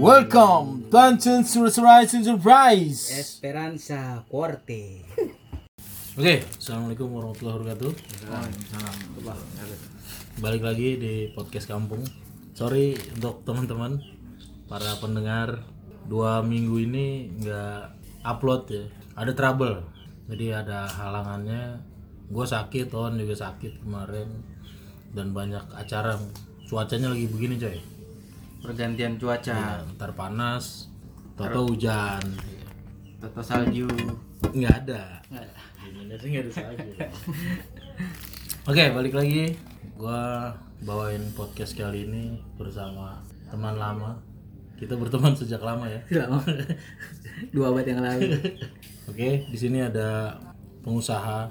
Welcome, Dungeon Surprise Surprise. Esperanza Corte. Oke, assalamualaikum warahmatullahi wabarakatuh. Balik lagi di podcast kampung. Sorry untuk teman-teman para pendengar dua minggu ini nggak upload ya. Ada trouble, jadi ada halangannya. Gue sakit, Ton juga sakit kemarin dan banyak acara. Cuacanya lagi begini coy. Pergantian cuaca. Ya, ntar panas, toto hujan. Toto salju. Nggak ada. Di Indonesia nggak ada salju. Oke, balik lagi. Gua bawain podcast kali ini bersama teman lama. Kita berteman sejak lama ya. Lama. Dua abad yang lalu. Oke, di sini ada pengusaha,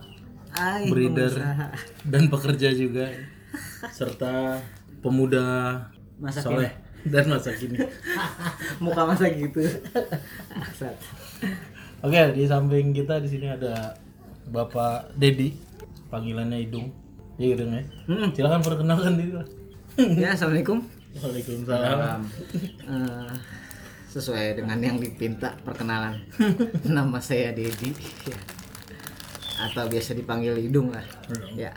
Ay, breeder, dan pekerja juga, serta pemuda Masa soleh dan masa kini. Muka masa gitu. Oke, di samping kita di sini ada Bapak Dedi, panggilannya Idung. Iya, Idung ya. Hmm. Silakan perkenalkan diri lah. Ya, assalamualaikum. Waalaikumsalam. Eh, sesuai dengan yang dipinta perkenalan. Nama saya Dedi. Ya. Atau biasa dipanggil Hidung lah. Ya.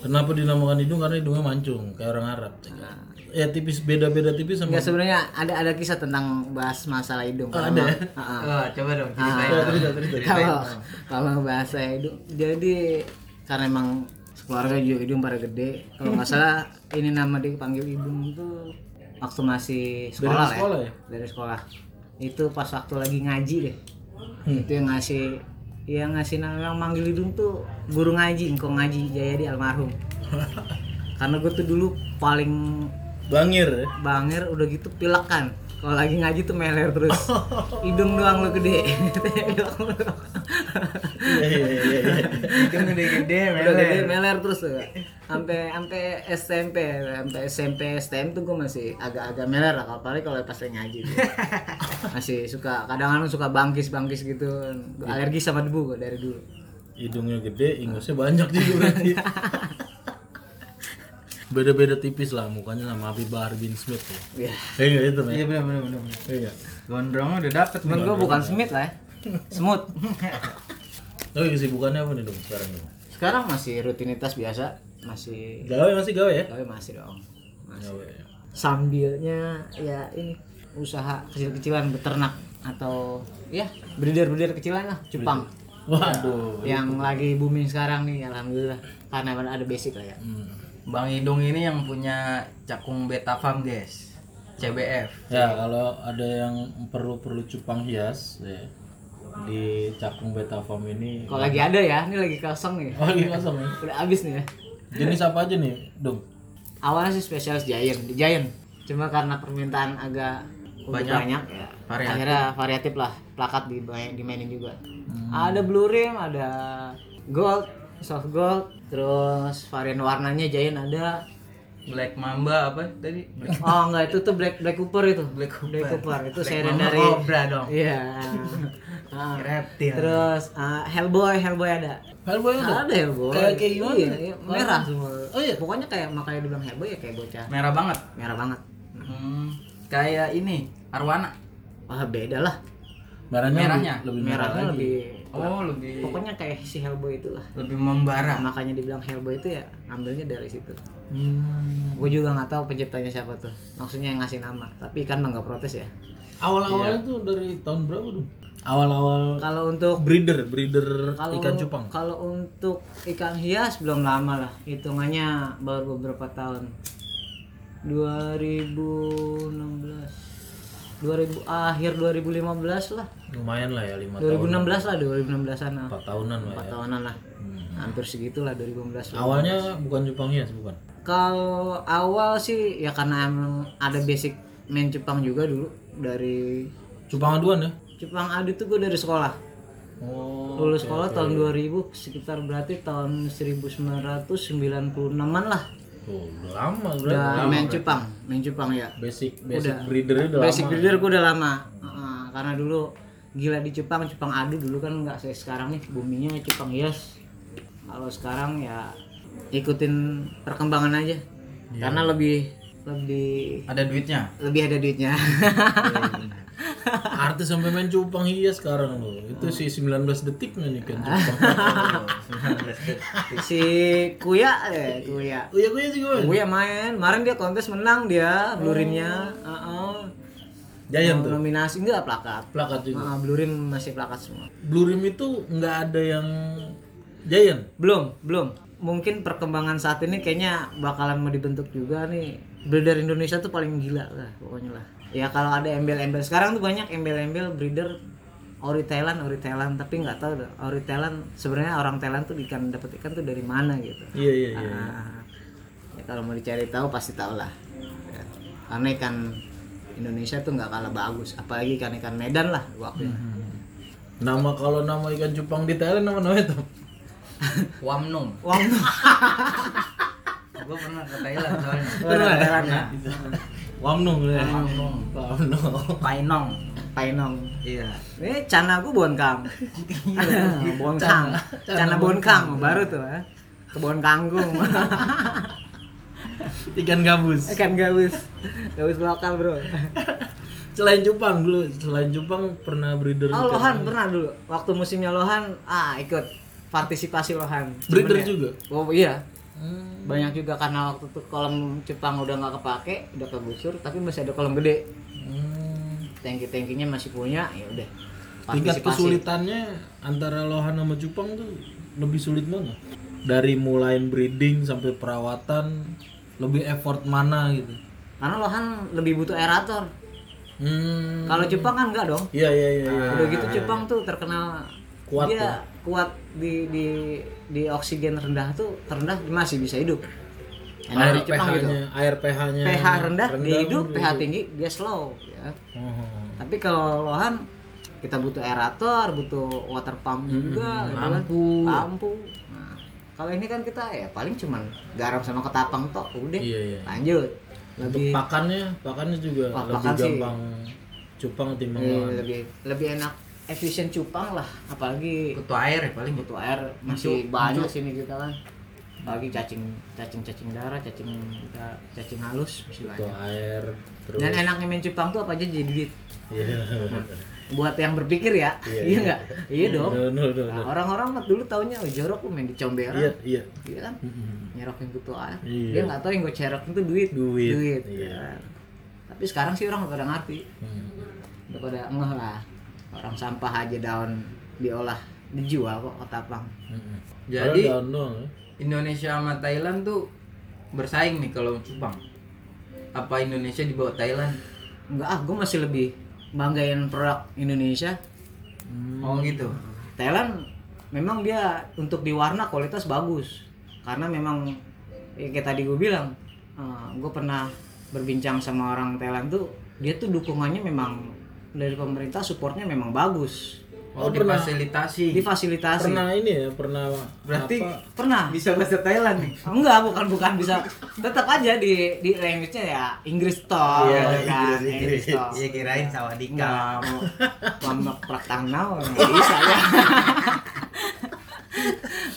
Kenapa dinamakan hidung? Karena hidungnya mancung, kayak orang Arab. Ya tipis beda-beda tipis sama. Enggak sebenarnya ada ada kisah tentang bahas masalah hidung. Oh, ada ya? Heeh. Oh, coba dong Ah, ceritain. kalau kalau bahasa hidung jadi karena emang keluarga juga hidung pada gede kalau nggak salah ini nama dipanggil hidung itu waktu masih sekolah, Dari sekolah ya? ya? dari sekolah itu pas waktu lagi ngaji deh Hmm. itu yang ngasih yang ngasih nama yang manggil hidung tuh guru ngaji engkau ngaji Jayadi almarhum karena gue tuh dulu paling Bangir ya. Bangir udah gitu pilek kan. Kalau lagi ngaji tuh meler terus. Hidung doang lu gede. Iya iya iya. iya. Hidung gede-gede, udah gede meler terus tuh. Sampai sampai SMP, sampai SMP STM tuh gue masih agak-agak meler lah. Apalagi kalau pas ngaji. tuh. Masih suka kadang-kadang suka bangkis-bangkis gitu. Alergi sama debu gue dari dulu. Hidungnya gede, ingusnya banyak juga berarti. Beda-beda tipis lah mukanya sama Habibah bin Smith ya. Iya. Enggak itu Iya ya. benar benar benar. benar. Iya. Gondrongnya udah dapet Cuman gue bukan Smith lah ya. Smooth. Tapi kesibukannya apa nih dong sekarang dong? Sekarang masih rutinitas biasa. Masih Gawe masih gawe ya? Tapi masih dong. Masih. Gawe. ya. sambilnya ya ini usaha kecil-kecilan beternak atau ya breeder-breeder kecilan lah cupang Waduh. yang lagi booming sekarang nih alhamdulillah karena ada basic lah ya Hmm. Bang Hidung ini yang punya Cakung Beta Farm, guys. CBF. Ya kalau ada yang perlu perlu cupang hias ya di Cakung Beta Farm ini kalau lagi ada ya ini lagi kosong nih oh lagi kosong ya. udah habis nih ya Jenis apa aja nih, Dong? awalnya sih spesialis giant di giant cuma karena permintaan agak Banyak. banyak, ya Variatif. akhirnya variatif lah plakat di dimainin juga ada blue rim ada gold soft gold terus varian warnanya giant ada Black Mamba apa tadi? Black oh enggak itu tuh black black cooper itu Black Cooper. black cooper itu Black seri Mamba dari Cobra dong. iya Ah. Reptil. terus ah, hellboy hellboy ada Hellboy ada? ada hellboy Kayak- kayak gimana? iya, iya, merah semua Oh iya? pokoknya kayak makanya dibilang hellboy ya kayak bocah Merah banget. merah banget Hmm, kayak ini Arwana. wah beda lah Merahnya Merahnya? lebih, lebih merah merahnya lagi. lebih Oh, lebih pokoknya kayak si Hellboy itulah lebih membara. makanya dibilang Hellboy itu ya ambilnya dari situ Hmm. gue juga nggak tahu penciptanya siapa tuh maksudnya yang ngasih nama tapi kan nggak protes ya Awal-awalnya tuh dari tahun berapa dong? Awal-awal kalau untuk breeder, breeder kalau ikan cupang. kalau untuk ikan hias belum lama lah hitungannya baru beberapa tahun 2016 2000 akhir 2015 lah Lumayan lah ya, 5 tahun. 2016 lah 2016an lah 4 tahunan lah 4 ya. tahunan lah hampir segitulah 2015 lah. Awalnya bukan cupang hias, bukan? Kalau awal sih ya karena emang ada basic main Jepang juga dulu dari Cupang aduan ya? Jepang Adu tuh gue dari sekolah. Oh. Lulus sekolah tahun 2000 sekitar berarti tahun 1996-an lah. Oh, udah lama berarti. Udah main Jepang, main Jepang ya. Basic basic Udah. breedernya udah Basic lama. breeder gue udah lama. Heeh, karena dulu gila di Jepang, Jepang Adu dulu kan nggak kayak sekarang nih boomingnya Jepang hias. Kalau sekarang ya ikutin perkembangan aja karena lebih lebih Ada duitnya. lebih ada duitnya Artis sampai main cupang iya sekarang loh. Itu si 19 detik nih kan cupang. si Kuya eh Kuya Oh iya gue juga main. Kuya main kemarin dia kontes menang dia blurinnya Heeh. Giant tuh. nominasi enggak plakat Plakat juga. Heeh, blurin masih plakat semua Blue Rim itu nggak ada yang Giant. belum belum mungkin perkembangan saat ini kayaknya bakalan mau dibentuk juga nih breeder Indonesia tuh paling gila lah pokoknya lah ya kalau ada embel-embel sekarang tuh banyak embel-embel breeder ori Thailand ori Thailand tapi nggak tahu ori Thailand sebenarnya orang Thailand tuh ikan dapat ikan tuh dari mana gitu Iya iya iya. Ah, ya kalau mau dicari tahu pasti tahu lah Ya. karena ikan Indonesia tuh nggak kalah bagus apalagi ikan ikan Medan lah waktu Nama kalau nama ikan cupang di Thailand nama namanya tuh. Wamnung. Wah, Gue pernah ke Thailand soalnya. Pernah ke Thailand ya? Wamnung ya. Wamnung. Wamnung. Painong. Painong. Iya. Ini cana aku bon kang. bon kang. Cana bon kang baru tuh ya. Kebun kangkung. Ikan gabus. Ikan gabus. Gabus lokal, Bro. Selain cupang dulu, selain cupang pernah breeder Oh, lohan pernah dulu. Waktu musimnya lohan, ah ikut partisipasi lohan. Breeder ya- juga? Oh iya. Hmm. Banyak juga karena waktu itu kolam Jepang udah nggak kepake, udah kegusur, tapi masih ada kolam gede. Hmm. Tangki-tangkinya masih punya, ya udah. Tingkat kesulitannya antara lohan sama cupang tuh lebih sulit mana? Dari mulai breeding sampai perawatan lebih effort mana gitu? Karena lohan lebih butuh aerator. Hmm. Kalau Jepang kan enggak dong. Iya iya iya. iya. Udah gitu Jepang tuh terkenal Kuat dia ya? Kuat di di di oksigen rendah tuh terendah masih bisa hidup. Enak Air gitu. pH-nya, air pH-nya pH rendah, dia hidup, gitu. pH tinggi dia slow ya. Oh. Tapi kalau lohan kita butuh aerator, butuh water pump juga, gitu kan. lampu. lampu. Nah, kalau ini kan kita ya paling cuman garam sama ketapang tok, udah. Iya iya. Lanjut. Untuk Lebih pakannya, pakannya juga Wah, lebih pakan sih. gampang cupang timbang lohan. lebih lebih enak efisien cupang lah, apalagi Butuh air ya paling. butuh air masih banyak sini kita kan apalagi cacing cacing cacing darah cacing cacing halus masih Butuh banyak air terus. dan enaknya main cupang tuh apa aja jadi duit Iya. buat yang berpikir ya Iya, iya iya. nggak iya dong No, no, no, Nah, no. orang-orang mah dulu taunya oh, jorok main di comberan Iya iya. iya kan Mm-mm. nyerokin butuh air Iya. dia nggak tahu yang gue cerok itu duit Duit, duit iya. ya. tapi sekarang sih orang udah pada ngerti Hmm. udah pada ngeh lah orang sampah aja daun diolah dijual kok ketapang Mm-mm. Jadi- daun ya. Indonesia sama Thailand tuh bersaing nih kalau cupang. Apa Indonesia di bawah Thailand? enggak ah gue masih lebih banggain produk Indonesia Oh gitu. Thailand memang dia untuk di warna kualitas bagus karena memang ya kayak tadi gue bilang gue pernah berbincang sama orang Thailand tuh dia tuh dukungannya memang dari pemerintah supportnya memang bagus Oh, Oh, pernah. difasilitasi. difasilitasi Pernah ini ya, pernah Berarti apa? pernah bisa bahasa Thailand nih. enggak bukan bukan bisa tetap aja di di language-nya ya Inggris toh Iya, gitu kan Inggris, Inggris toh Iya kirain sawadika. mau lama nggak bisa ya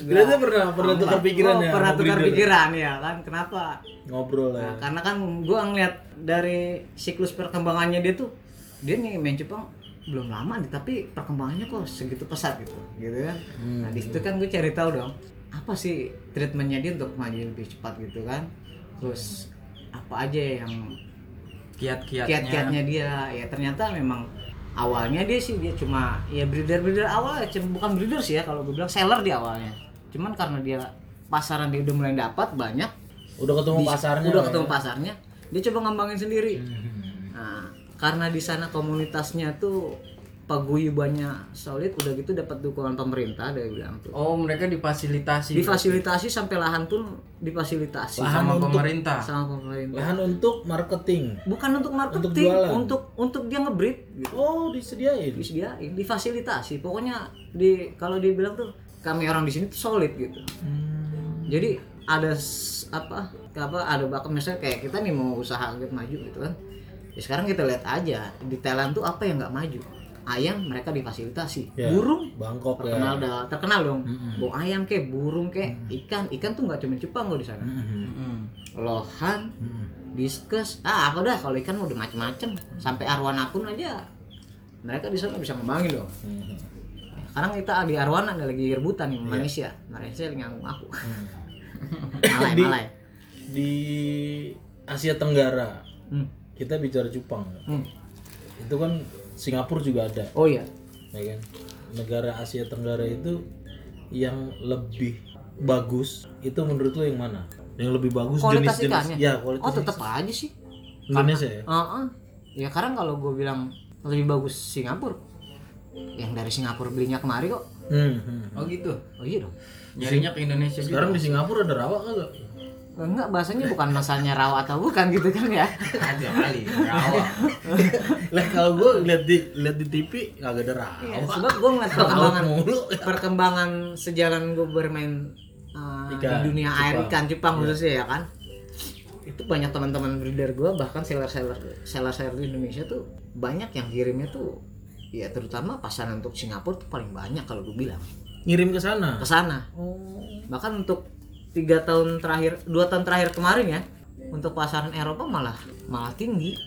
Berarti pernah pernah tukar pikiran Oh, ya. pernah tukar breeder? pikiran ya kan kenapa Ngobrol Nah, ya. karena kan gua ngeliat dari siklus perkembangannya dia tuh dia nih main Jepang belum lama nih tapi perkembangannya kok segitu pesat gitu gitu kan nah di situ kan gue cari tahu dong apa sih treatmentnya dia untuk maju lebih cepat gitu kan terus apa aja yang Kiat-kiatnya. kiat-kiatnya dia ya ternyata memang awalnya dia sih dia cuma ya breeder breeder awal bukan breeder sih ya kalau gue bilang seller di awalnya cuman karena dia pasaran dia udah mulai dapat banyak Udah ketemu di- pasarnya. udah ya? ketemu pasarnya dia coba ngembangin sendiri Hmm. nah karena di sana komunitasnya tuh paguyubannya solid udah gitu dapat dukungan pemerintah dia bilang tuh Oh, mereka difasilitasi. difasilitasi sampai lahan pun difasilitasi Lahan sama untuk- pemerintah. sama pemerintah Lahan untuk marketing. bukan untuk marketing Untuk jualan. untuk untuk dia ngebreed gitu Oh, disediain. disediain difasilitasi pokoknya di kalau dia bilang tuh kami orang di sini tuh solid gitu Hmm. jadi ada apa apa ada bakat misalnya kayak kita nih mau usaha gitu maju gitu kan ya sekarang kita lihat aja di Thailand tuh apa yang nggak maju? Ayam mereka difasilitasi. Ya. burung? Bangkok ya. Terkenal dah terkenal dong. Mm-mm. bau ayam kek burung kek ikan. Ikan tuh nggak cuma cupang loh di sana. Mm. lohan Mm-mm. diskus. Ah apa dah? Kalau ikan udah macem-macem. Sampai arwana pun aja. Mereka di sana bisa ngembangin dong. Mm-mm. sekarang kita di arwana ada lagi rebutan nih Malaysia. Malaysia lagi nganggung aku. Malai Di- malai di Asia Tenggara Hmm. Kita bicara cupang Hmm. itu kan Singapura juga ada. Oh iya. Ya kan? Negara Asia Tenggara itu yang lebih bagus itu menurut lo yang mana? Yang lebih bagus kualitas jenis-jenis ikannya? Ya kualitas oh tetap aja sih. Indonesia ya? Heeh. ya karena kalau gue bilang lebih bagus Singapura yang dari Singapura belinya kemari kok. Hmm, hmm. Oh gitu. oh iya dong. Nyarinya ke Indonesia juga. sekarang di Singapura ada rawa kagak enggak bahasanya bukan masalahnya rawa atau bukan gitu kan ya? Ada kali. Rawa. lah kalau gue lihat di lihat di TV kagak ada rawa. Iya, sebab gue ngeliat perkembangan mulu. perkembangan sejalan gue bermain uh, di Ikan, dunia air Jepang. ikan Jepang khususnya ya kan? Itu banyak teman-teman breeder gue bahkan seller-seller seller-seller di Indonesia tuh banyak yang kirimnya tuh ya terutama pasaran untuk Singapura tuh paling banyak kalau gue bilang. Ngirim ke sana? Ke sana. Bahkan untuk tiga tahun terakhir dua tahun terakhir kemarin ya untuk pasaran Eropa malah malah tinggi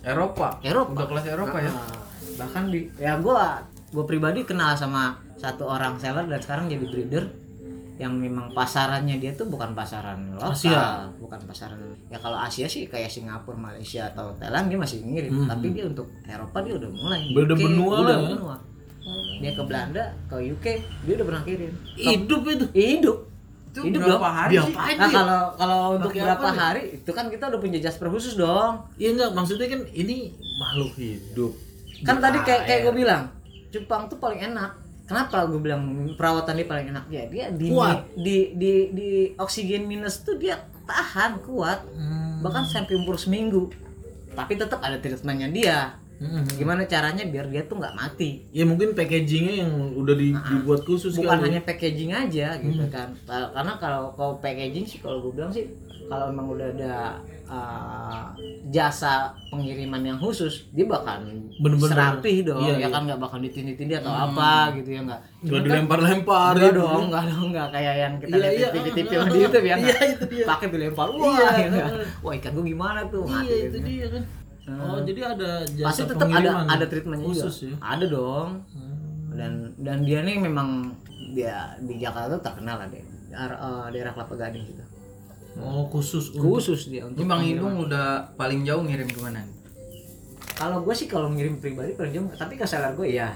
Eropa. Eropa. Udah kelas Eropa ya. Nah, bahkan di ya gua gua pribadi kenal sama satu orang seller dan sekarang jadi breeder yang memang pasarannya dia tuh bukan pasaran lokal, Asia. bukan pasaran ya kalau Asia sih kayak Singapura, Malaysia atau Thailand dia masih ngirim, Hmm. tapi dia untuk Eropa dia udah mulai. Udah benua udah lah ya. benua. Dia ke Belanda, ke UK, dia udah pernah kirim. hidup itu Hidup. Itu Hidup berapa dong. hari sih? Diapain Nah kalau kalau untuk berapa apa hari itu kan kita udah punya jasper khusus dong. Iya enggak maksudnya kan ini makhluk hidup kan Di tadi kayak kayak air. gue bilang Jepang tuh paling enak kenapa gue bilang perawatan dia paling enak ya dia di Kuat. di di di oksigen minus tuh dia tahan kuat Hmm. bahkan sampai umur seminggu tapi tetap ada treatmentnya dia Hmm. gimana caranya biar dia tuh nggak mati Ya mungkin packagingnya yang udah di- dibuat khusus bukan kali. hanya packaging aja gitu Hmm. kan karena kalau kalau packaging sih kalau gue bilang sih kalau emang udah ada uh, jasa pengiriman yang khusus dia bakal Bener-bener. serapih dong Iya, ya iya. kan nggak bakal ditindih-tindih atau apa gitu ya nggak Nggak kan- dilempar-lempar gitu. dong, enggak dong, enggak kayak yang kita Iya, lihat iya, di TV-TV ah, di YouTube ya. iya, itu dia. Pakai dilempar, wah, Iya, ya ah. Wah, ikan gua gimana tuh? Mati Iya itu gitu. dia kan. Oh jadi ada jasa Pasti tetap ada pengiriman ada treatmentnya juga. khusus ya. Ada dong. Hmm. Dan dan dia nih memang dia di Jakarta tuh terkenal lah deh. Daerah, eh, daerah Kelapa Gading gitu. Oh khusus untuk Khusus dia untuk Bang. Idung udah paling jauh ngirim ke mana? Kalau gue sih kalau ngirim pribadi paling jauh, tapi ke seller gue ya.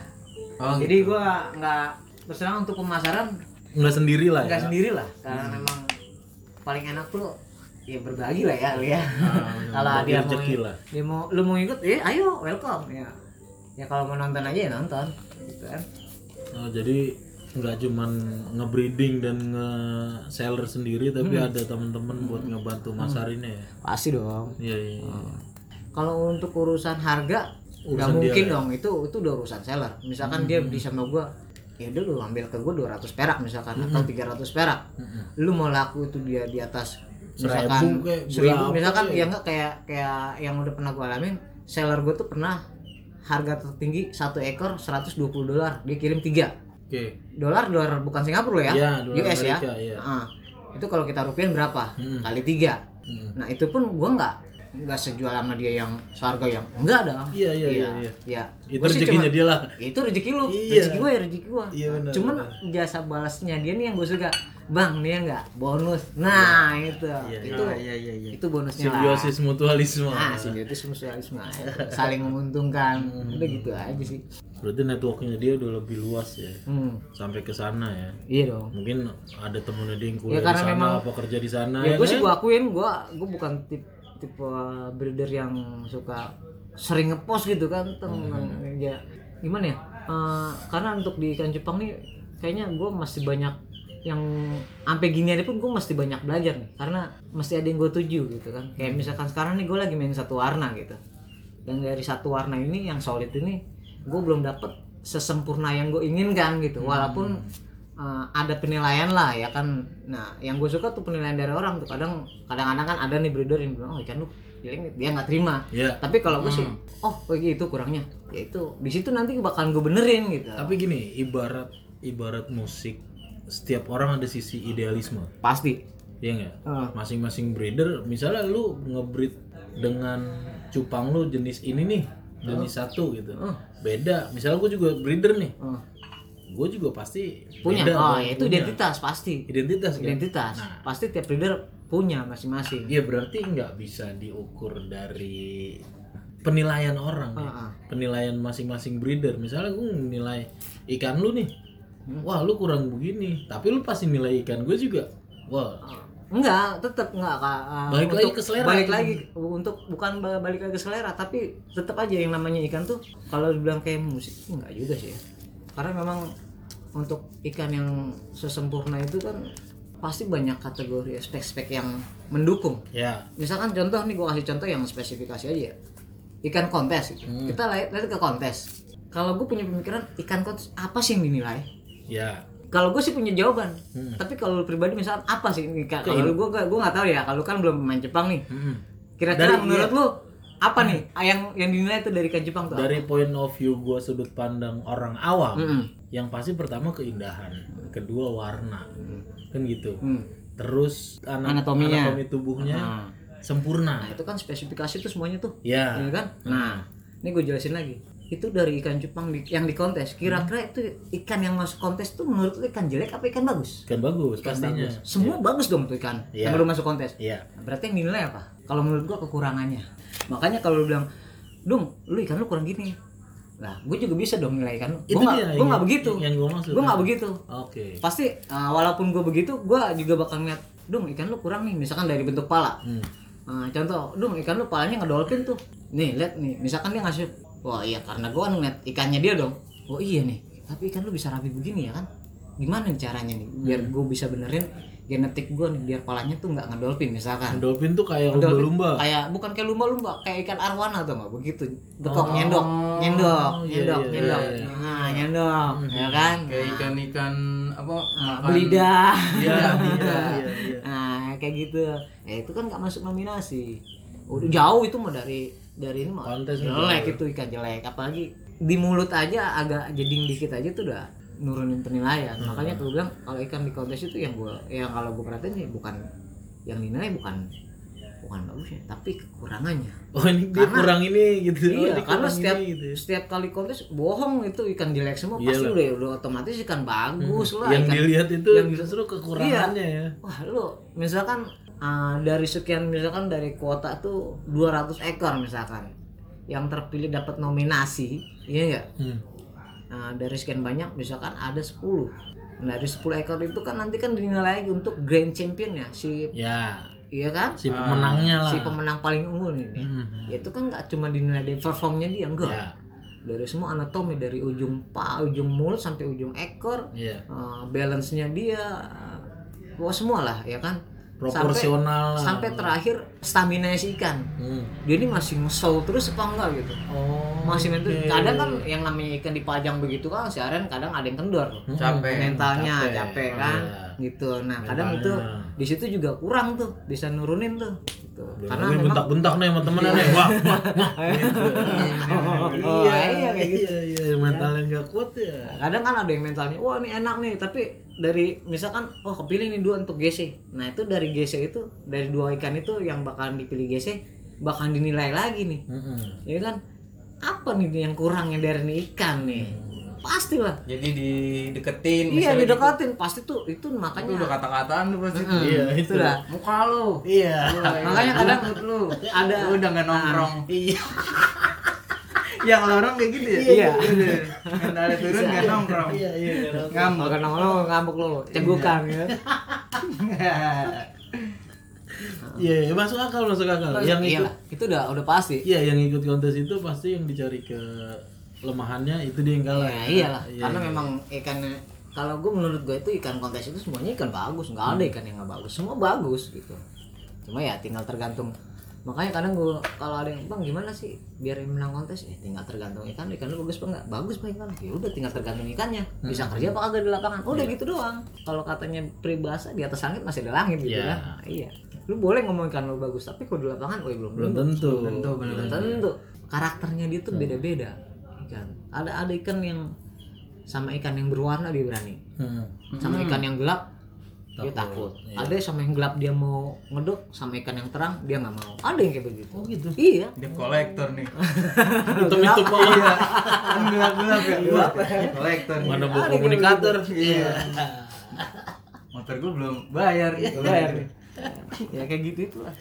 Oh, Jadi gua nggak terus terang untuk pemasaran nggak sendiri lah ya. nggak sendiri lah karena memang paling enak tuh ya berbagi lah ya lu ya kalau dia mau dia mau lu mau ikut ya ayo welcome. Ya. Ya kalau mau nonton aja ya nonton gitu kan. Oh, jadi nggak cuman ngebreeding dan nge-seller sendiri tapi Hmm. ada teman-teman buat ngebantu masarinnya ya. pasti dong. Iya iya. iya. kalau untuk urusan harga nggak dia mungkin lah ya. dong. Itu itu udah urusan seller. Misalkan dia beli sama gua ya udah lu ambil ke gua 200 perak misalkan atau 300 perak. Lu mau laku itu dia di atas misalkan Seribu misalkan kek. ya enggak kayak kayak yang udah pernah gua alamin seller gua tuh pernah harga tertinggi satu ekor 120 dolar dia kirim tiga Oke. dolar dolar bukan Singapura ya, Iya, dolar US ya Amerika, iya. Ah, itu kalau kita rupiah berapa Hmm. kali tiga Hmm. nah itu pun gua nggak nggak sejual sama dia yang seharga yang enggak dong Iya, iya, iya, iya. ya Itu Gua sih rezekinya dia lah. itu rezeki lu Iya. rezeki gua ya rezeki gua Iya, benar, cuman benar. jasa balasnya dia nih yang gue suka bang nih enggak bonus nah itu Iya, itu iya iya iya. itu bonusnya lah Simbiosis mutualisme. nah simbiosis mutualisme saling menguntungkan Hmm. udah gitu aja sih Berarti networknya dia udah lebih luas ya. hmm. Sampai ke sana ya. iya dong Mungkin ada temennya dia yang kuliah Ya, di sana memang- apa kerja di sana ya gue sih kan? gue akuin gue gue bukan tipe tipe breeder yang suka sering ngepost gitu kan tentang ya. Gimana ya? Eh, karena untuk di ikan Jepang nih kayaknya gue masih banyak yang sampai gini aja pun gue mesti banyak belajar nih karena mesti ada yang gue tuju gitu kan. Kayak misalkan sekarang nih gue lagi main satu warna gitu. Dan dari satu warna ini yang solid ini gue belum dapet sesempurna yang gue inginkan gitu. Walaupun eh, ada penilaian lah ya kan. Nah yang gue suka tuh penilaian dari orang tuh. Kadang kadang-kadang kan ada nih breeder yang bilang oh ikan lu jelek nih." dia nggak terima. Ya tapi kalau gue sih oh begitu kurangnya. Ya itu di situ nanti bakalan gue benerin gitu. Tapi gini ibarat ibarat musik setiap orang ada sisi idealisme. Pasti. Ya nggak? Heeh. masing-masing breeder misalnya lu ngebreed dengan cupang lu jenis ini nih jenis satu gitu. Beda. Misalnya gue juga breeder nih. Eh, gue juga pasti punya beda oh dong, ya itu punya. identitas pasti identitas kan? identitas pasti tiap breeder punya masing-masing Iya berarti nggak bisa diukur dari penilaian orang ya. Heeh. penilaian masing-masing breeder misalnya gue nilai ikan lu nih wah lu kurang begini tapi lu pasti nilai ikan gue juga wah Enggak, tetap enggak Kak. Uh, Balik lagi untuk- ke selera. Balik lagi untuk bukan ba- balik lagi ke selera, tapi tetap aja yang namanya ikan tuh kalau dibilang kayak musik enggak juga sih ya. Karena memang untuk ikan yang sesempurna itu kan pasti banyak kategori spek-spek yang mendukung. ya Misalkan contoh nih gua kasih contoh yang spesifikasi aja ya. Ikan kontes gitu. Hmm. Kita lihat lihat ke kontes. Kalau gue punya pemikiran ikan kontes apa sih yang dinilai? ya kalau gue sih punya jawaban Hmm. tapi kalau pribadi misalnya apa sih ini Kak? kalau gue gue nggak tahu ya kalau kan belum main Jepang nih Mm-mm. kira-kira menurut lu apa nih yang yang dinilai itu dari ikan Jepang tuh dari point of view gue sudut pandang orang awam Mm-mm. yang pasti pertama keindahan kedua warna kan gitu Hmm. terus ana- Anatominya. anatomi tubuhnya Nah. sempurna nah itu kan spesifikasi tuh semuanya tuh ya ya kan nah ini gue jelasin lagi itu dari ikan Jepang di- yang di kontes kira-kira itu ikan yang masuk kontes tuh menurut lu ikan jelek apa ikan bagus kan bagus pastinya Bagus. semua bagus dong tuh ikan Iya. yang belum masuk kontes Iya. Nah, berarti yang dinilai apa? Kalau menurut gua kekurangannya. Makanya kalau lu bilang, "Dung, lu ikan lu kurang gini." Lah, gue juga bisa dong nilai ikan Gua nggak gua nggak begitu. yang gua maksud. Gua nggak begitu. Oke. Pasti uh, walaupun gua begitu, gua juga bakal ngeliat, "Dung, ikan lu kurang nih." Misalkan dari bentuk pala. Hmm. Nah, contoh, "Dung, ikan lu palanya ngedolphin tuh." Nih, lihat nih. Misalkan dia ngasih, "Wah, iya karena gua kan ngeliat ikannya dia dong." Oh iya nih. Tapi ikan lu bisa rapi begini ya kan? Gimana caranya nih biar gua bisa benerin genetik gua nih biar palanya tuh nggak ngedolphin misalkan. Dolphin tuh kayak lumba-lumba. kayak bukan kayak lumba-lumba kayak ikan arwana tuh nggak? Begitu bekok Oh, nyendok nyendok iya, nyendok iya, nyendok. iya, iya. nah nyendok ya kan? Kayak ikan-ikan apa? Nah, belida Iya, iya, iya, iya. nah kayak gitu. Ya itu kan nggak masuk nominasi. Udah jauh itu mah dari dari ini mah Kontes jelek itu ikan jelek. Apalagi di mulut aja agak jeding dikit aja tuh udah nurunin penilaian Hmm. makanya gue bilang kalau ikan di kontes itu yang gua yang kalau gue perhatiin sih bukan yang dinilai bukan bukan bagusnya tapi kekurangannya Oh ini dia Karena- kurang ini gitu. Oh, iya ini karena setiap ini, gitu. ya. setiap kali kontes bohong itu ikan jelek semua pasti Iyalah. udah udah otomatis ikan bagus lah yang ikan dilihat itu yang justru kekurangannya ya. wah lu misalkan ah, dari sekian misalkan dari kuota tuh 200 ekor misalkan yang terpilih dapat nominasi iya enggak Hmm. Nah, dari sekian banyak misalkan ada 10 Nah, dari 10 ekor itu kan nanti kan dinilai lagi untuk grand champion ya si Ya, iya kan? Si pemenangnya lah. si pemenang paling unggul ini. Hmm. Ya, itu kan nggak cuma dinilai dari performnya dia enggak. Ya, dari semua anatomi dari ujung pa ujung mulut sampai ujung ekor iya. uh, balance-nya dia uh, semua lah ya kan Proporsional. lah. sampai terakhir stamina si ikan Hmm. dia ini masih ngesel terus apa enggak gitu Oh. masih mental oke. kadang kan yang namanya ikan dipajang begitu kan seharian kadang ada yang kendor capek mentalnya capek. capek, kan Iya. gitu nah kadang itu Mentalnya. di situ juga kurang tuh bisa nurunin tuh gitu. karena Karena memang bentak-bentak nih sama temennya nih. Wah, wah, wah. Oh, iya, kayak gitu. Iya, iya, mentalnya nggak kuat ya. kadang kan ada yang mentalnya wah ini enak nih tapi dari misalkan oh kepilih nih dua untuk GC nah itu dari GC itu dari dua ikan itu yang bakalan dipilih GC bakalan dinilai lagi nih Mm-mm. ya kan apa nih yang kurangnya dari nih ikan nih pastilah jadi dideketin iya misalnya didekatin pasti tuh itu gitu. itu makanya udah kata-kataan tuh pasti. Mm, Iya, itu. dah. Muka lu. Iya. makanya kadang lu ada lu udah nggak nongkrong. Iya. ya kalau orang kayak gitu ya? Iya. mentalnya turun nggak nongkrong. Iya, iya. ngambek makan lo ngambek lo cegukan ya. Iya, iya, masuk akal, masuk akal. Yang iya ikut lah, itu udah udah pasti. Iya, yang ikut kontes itu pasti yang dicari ke lemahannya itu dia yang kalah. ya iyalah. Iya, karena iya. memang ikan kalau gue menurut gue itu ikan kontes itu semuanya ikan bagus. Nggak ada ikan yang nggak bagus. Semua bagus gitu. Cuma ya tinggal tergantung. Makanya kadang gue kalau ada yang bang gimana sih biar yang menang kontes? Eh tinggal tergantung ikan ikan lu bagus apa enggak bagus pak ikan ya udah tinggal tergantung ikannya. Bisa kerja apa kagak di lapangan? Udah gitu doang. Kalau katanya peribahasa di atas langit masih ada langit gitu Iya. kan. Iya. Lu boleh ngomong ikan lu bagus tapi kalau di lapangan oh belum belum tentu. Tentu bener. belum tentu. Karakternya dia tuh beda-beda ikan. Ada ada ikan yang sama ikan yang berwarna dia berani. Hmm. sama ikan yang gelap dia takut iya. ada sama yang gelap dia mau ngedok sama ikan yang terang dia nggak mau. Ada yang kayak begitu. Oh gitu? Iya. Dia kolektor nih. Hitam hitam Iya. kan gelap gelap ya? Gelap. Kolektor mana bu komunikator. iya. Motor gue belum bayar gitu bayar. Ya kayak gitu itulah.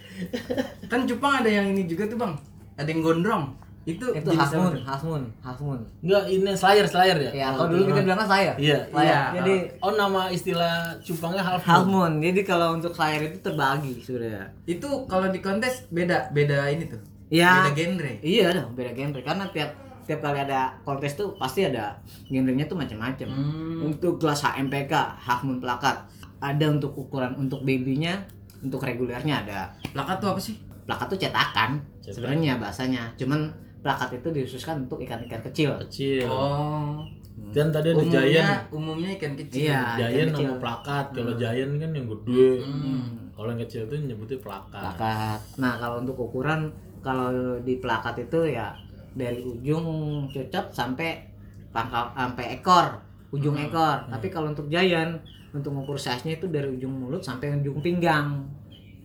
Kan Jepang ada yang ini juga tuh bang. Ada yang gondrong itu itu moon moon half moon enggak ini slayer slayer ya? Ya kalau dulu kita bilangnya saya Iya. Slayer. jadi oh nama istilah cupangnya half half moon moon jadi kalau untuk saya itu terbagi sebenarnya. Itu kalau di kontes beda beda ini tuh. Ya beda genre. Iya dong beda genre. Karena tiap tiap kali ada kontes tuh pasti ada genrenya tuh macam-macam. Hmm. untuk kelas HMPK half moon plakat. Ada untuk ukuran untuk babynya untuk regulernya ada. Plakat tuh apa sih? Plakat tuh cetakan Cetakan. sebenarnya bahasanya. Cuman plakat itu dikhususkan untuk ikan-ikan kecil. Kecil. Oh. Dan tadi ada umumnya giant. umumnya ikan kecil. Iya giant ikan kecil. nama plakat. Kalau giant kan yang gede. Hmm. kalau yang kecil tuh nyebutnya plakat. Plakat. Nah kalau untuk ukuran kalau di plakat itu ya dari ujung cocok sampai pangkal sampai ekor ujung ekor. Tapi kalau untuk giant untuk mengukur size nya itu dari ujung mulut sampai ujung pinggang.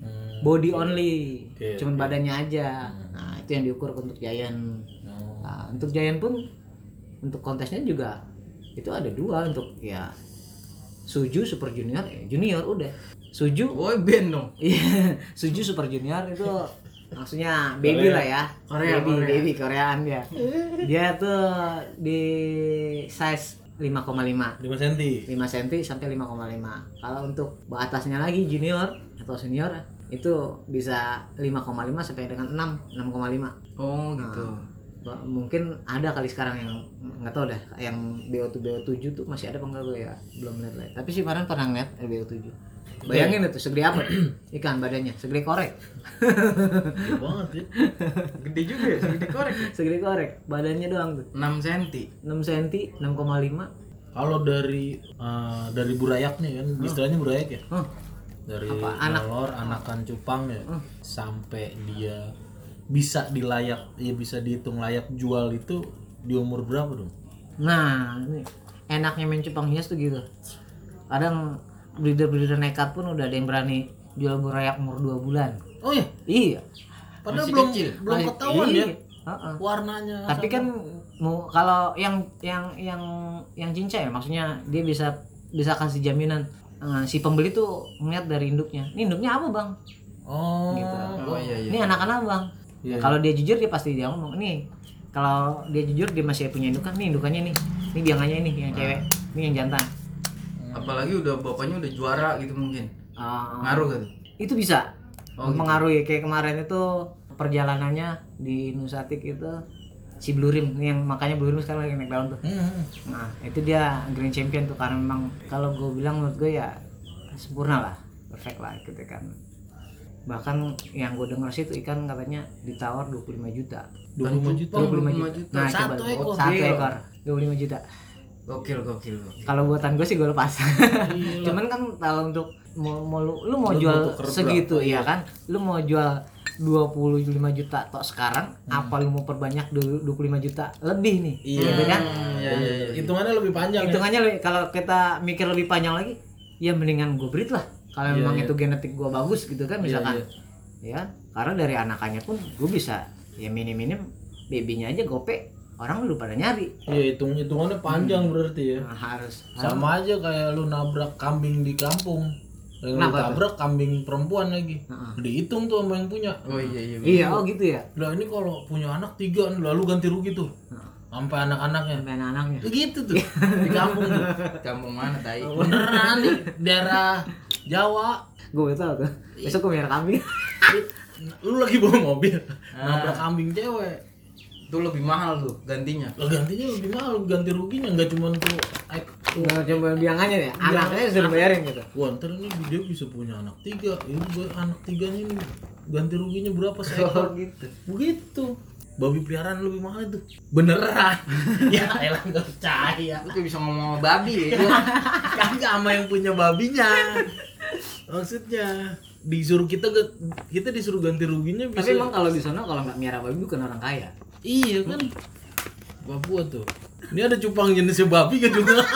Hmm. body only. Oke, cuman oke. badannya aja. Nah itu yang diukur untuk giant Oh. Nah, untuk Giant pun untuk kontesnya juga itu ada dua untuk ya Suju Super Junior, eh, Junior udah. Suju, boy band dong iya, Suju Super Junior itu maksudnya baby Korea. lah ya. Korea, baby, Korea. baby Koreaan dia. Dia tuh di size 5,5 5 cm 5 cm sampai 5,5 kalau untuk atasnya lagi junior atau senior itu bisa 5,5 sampai dengan 6 6,5 oh gitu. Ba- mungkin ada kali sekarang yang nggak tahu dah yang BO2 BO7 tuh masih ada apa enggak gue ya belum lihat lah tapi sih kemarin pernah ngeliat BO7 bayangin itu segede apa? Ikan badannya segede korek. Gede banget ya gede juga ya segede korek segede korek badannya doang tuh. 6 cm 6 cm 6,5 kalau dari eh, dari burayaknya kan istilahnya burayak ya? Oh, dari Apa? Anak. telur anakan cupang ya Hmm. sampai dia bisa dilayak ya bisa dihitung layak jual itu di umur berapa dong nah ini enaknya main cupang hias tuh gitu kadang breeder-breeder nekat pun udah ada yang berani jual burayak umur 2 bulan oh ya iya padahal Masih belum kecil. belum ketahuan iya. ya Heeh. warnanya tapi kan mau kalau yang yang yang yang cincai maksudnya dia bisa bisa kasih jaminan eh, si pembeli tuh ngeliat dari induknya. Ini induknya apa bang? Oh gitu. oh iya iya ini anak-anak bang. Iya, kalau dia jujur dia pasti dia ngomong nih kalau dia jujur dia masih punya indukan. Nih indukannya nih. Ini biangannya ini yang cewek. Ini yang jantan. Apalagi udah bapaknya udah juara gitu mungkin. Eh, ngaruh gitu itu bisa. Oh, gitu. mempengaruhi. Kayak kemarin itu perjalanannya di Nusatik itu si Blurim ini yang makanya Blurim sekarang lagi naik daun tuh Hmm. Nah, itu dia Grand Champion tuh karena memang kalau gue bilang menurut gue ya sempurna lah, perfect lah gitu kan. Bahkan yang gue dengar sih itu ikan katanya ditawar 25 juta. 25 juta 25 juta. 25 juta. Nah, Satu coba ekor. satu ekor 25 juta. gokil gokil gokil. Kalau buatan gue sih gue lepas. Cuman kan kalau untuk mau, mau lu, lu mau Lu jual segitu iya kan? Lu mau jual 25 juta tok sekarang apa lu mau perbanyak 25 juta lebih nih Iya. gitu kan iya, iya, iya. hitungannya lebih panjang ya hitungannya lebih- kalau kita mikir lebih panjang lagi ya mendingan gue breed lah kalau Iya, memang iya. itu genetik gue bagus gitu kan misalkan iya. ya karena dari anakannya pun gue bisa ya minim-minim babynya aja gope orang udah pada nyari Iya hitung hitungannya panjang berarti ya. Nah, harus Sama aja kayak lu nabrak kambing di kampung. Kenapa tuh? tabrak kambing perempuan lagi. Heeh. Dihitung tuh sama yang punya. oh iya iya iya oh gitu ya Lah ini kalau punya anak tiga lalu ganti rugi tuh. Sampai anak-anaknya. sampai anak-anaknya Ya gitu tuh di kampung tuh. kampung mana tai Beneran nih daerah Jawa. gue tau tuh besok gue biar kambing Lu lagi bawa mobil nabrak kambing cewek. Itu lebih mahal tuh gantinya. Lah gantinya lebih mahal, ganti ruginya nggak cuma tuh tuh. nggak coba biangannya ya? Anaknya sudah bayarin gitu? Wah ntar ini dia bisa punya anak tiga, ini gue anak tiganya ini ganti ruginya berapa Oh seekor gitu. begitu. Babi peliharaan lebih mahal itu. Beneran. Ya elah nggak percaya. Lu kayak bisa ngomong sama babi ya. kagak sama yang punya babinya. Maksudnya disuruh kita kita disuruh ganti ruginya bisa. Tapi emang kalau di sana kalau nggak miara babi bukan orang kaya. Iya kan Papua tuh ini ada cupang jenisnya babi kan juga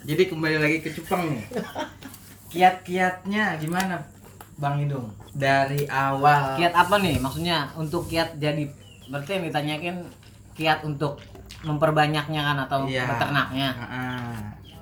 Jadi kembali lagi ke cupang nih. Kiat-kiatnya gimana Bang Idung? Dari awal Kiat apa nih? Maksudnya untuk kiat jadi berarti yang ditanyakan kiat untuk memperbanyaknya kan atau Iya. peternaknya. Heeh.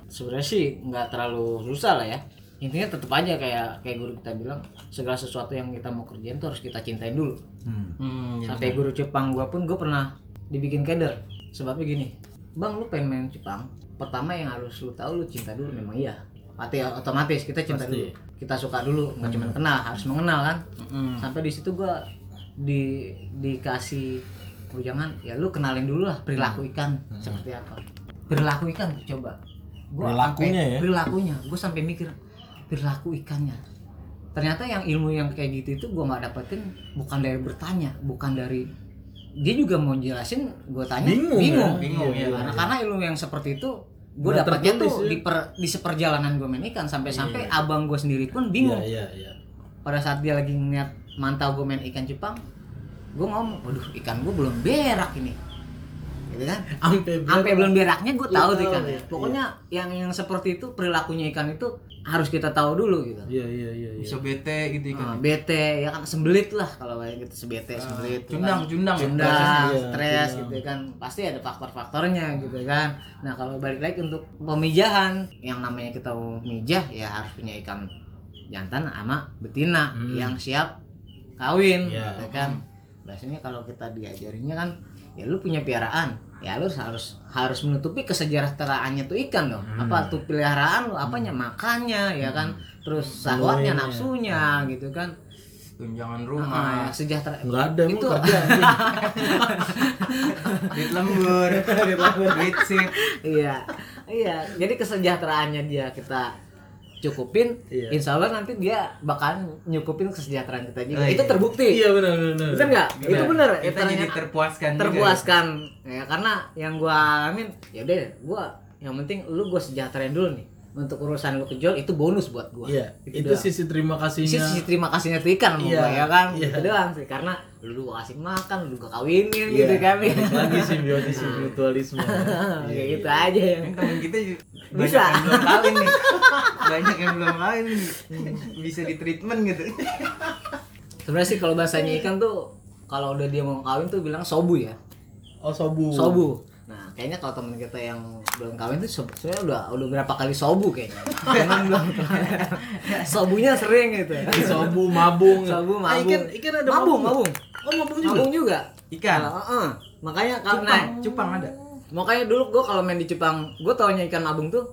Sebenarnya sih nggak terlalu susah lah ya. Intinya tetap aja kayak kayak guru kita bilang segala sesuatu yang kita mau kerjain tuh harus kita cintain dulu. hmm. Hmm, ya Sampai guru Jepang gua pun gua pernah dibikin keder. Sebabnya gini, Bang lu pengen main Jepang, pertama yang harus lu tahu lu cinta dulu memang iya. Pasti otomatis kita cinta Pasti. dulu. Kita suka dulu, nggak cuma kenal, harus mengenal kan. Mm. Sampai di situ gua di dikasih oh jangan ya lu kenalin dulu lah perilaku ikan seperti apa. Perilaku ikan coba. Gua Perilakunya sampai- ya? Perilakunya. Gue sampai mikir perilaku ikannya. Ternyata yang ilmu yang kayak gitu itu gua nggak dapetin bukan dari bertanya, bukan dari dia juga mau jelasin gue tanya Bingung, bingung, ya? Bingung, Iya, ya. karena, karena ilmu yang seperti itu gue dapatnya tertulis, tuh ya? di per, di seperjalanan gue main ikan sampai-sampai Iya. abang gue sendiri pun bingung iya iya iya pada saat dia lagi ngeliat mantau gue main ikan Jepang gue ngomong waduh ikan gue belum berak ini gitu kan sampai sampai belum beraknya gue Lu tahu tuh tahu, ikan iya. pokoknya yang yang seperti itu perilakunya ikan itu harus kita tahu dulu gitu iya iya iya iya. Bisa bete gitu ikan. bete ya kan sembelit lah kalau kayak gitu sebete sembelit tuh Cundang, kan. cundang. cundang Iya, stres cundang. gitu kan pasti ada faktor-faktornya gitu kan nah kalau balik lagi untuk pemijahan yang namanya kita mau mijah ya harus punya ikan jantan sama betina Hmm. yang siap kawin Iya. gitu kan biasanya kalau kita diajarinnya kan ya lu punya piaraan. Ya lu harus harus menutupi kesejahteraannya tuh ikan dong. Hmm. apa tuh peliharaan lu? Apanya? Makannya ya kan? Terus sahwatnya nafsunya gitu kan? Tunjangan Ah, rumah. sejahtera nggak ada Itu- kerja anjing. Duit lembur. Duit sip. iya. Iya. Jadi kesejahteraannya dia kita cukupin Iya. insya Allah nanti dia bakal nyukupin kesejahteraan kita juga Oh, itu iya. terbukti iya benar benar bener nggak itu bener Kita Ternyata jadi terpuaskan. juga. terpuaskan ya karena yang gua alamin ya udah gua yang penting lu gua sejahterain dulu nih untuk urusan lu kejual itu bonus buat gua iya itu doang. sisi terima kasihnya Sisi, sisi terima kasihnya tuh ikan sama Iya, gua ya kan iya. itu doang sih karena lu gua kasih makan lu gua kawinin Iya, gitu kan balik lagi simbiosis mutualisme kayak gitu aja ya Ini temen kita Bisa. yang belum kawin nih. Banyak yang belum kawin nih. Bisa di treatment gitu. sebenarnya sih kalau bahasanya ikan tuh kalau udah dia mau kawin tuh bilang sobu ya oh sobu sobu nah kayaknya kalau temen kita yang belum kawin tuh se- sebenarnya udah udah berapa kali sobu kayaknya. Cuman belum sobunya sering gitu. Sobu mabung. Sobu Ah, mabung. ikan ikan ada mabung mabung mabung. Oh mabung juga? Mabung juga. Ikan. Heeh. makanya kalau Cupang, nah, cupang ada. makanya dulu gue kalau main di Jepang gue taunya ikan mabung tuh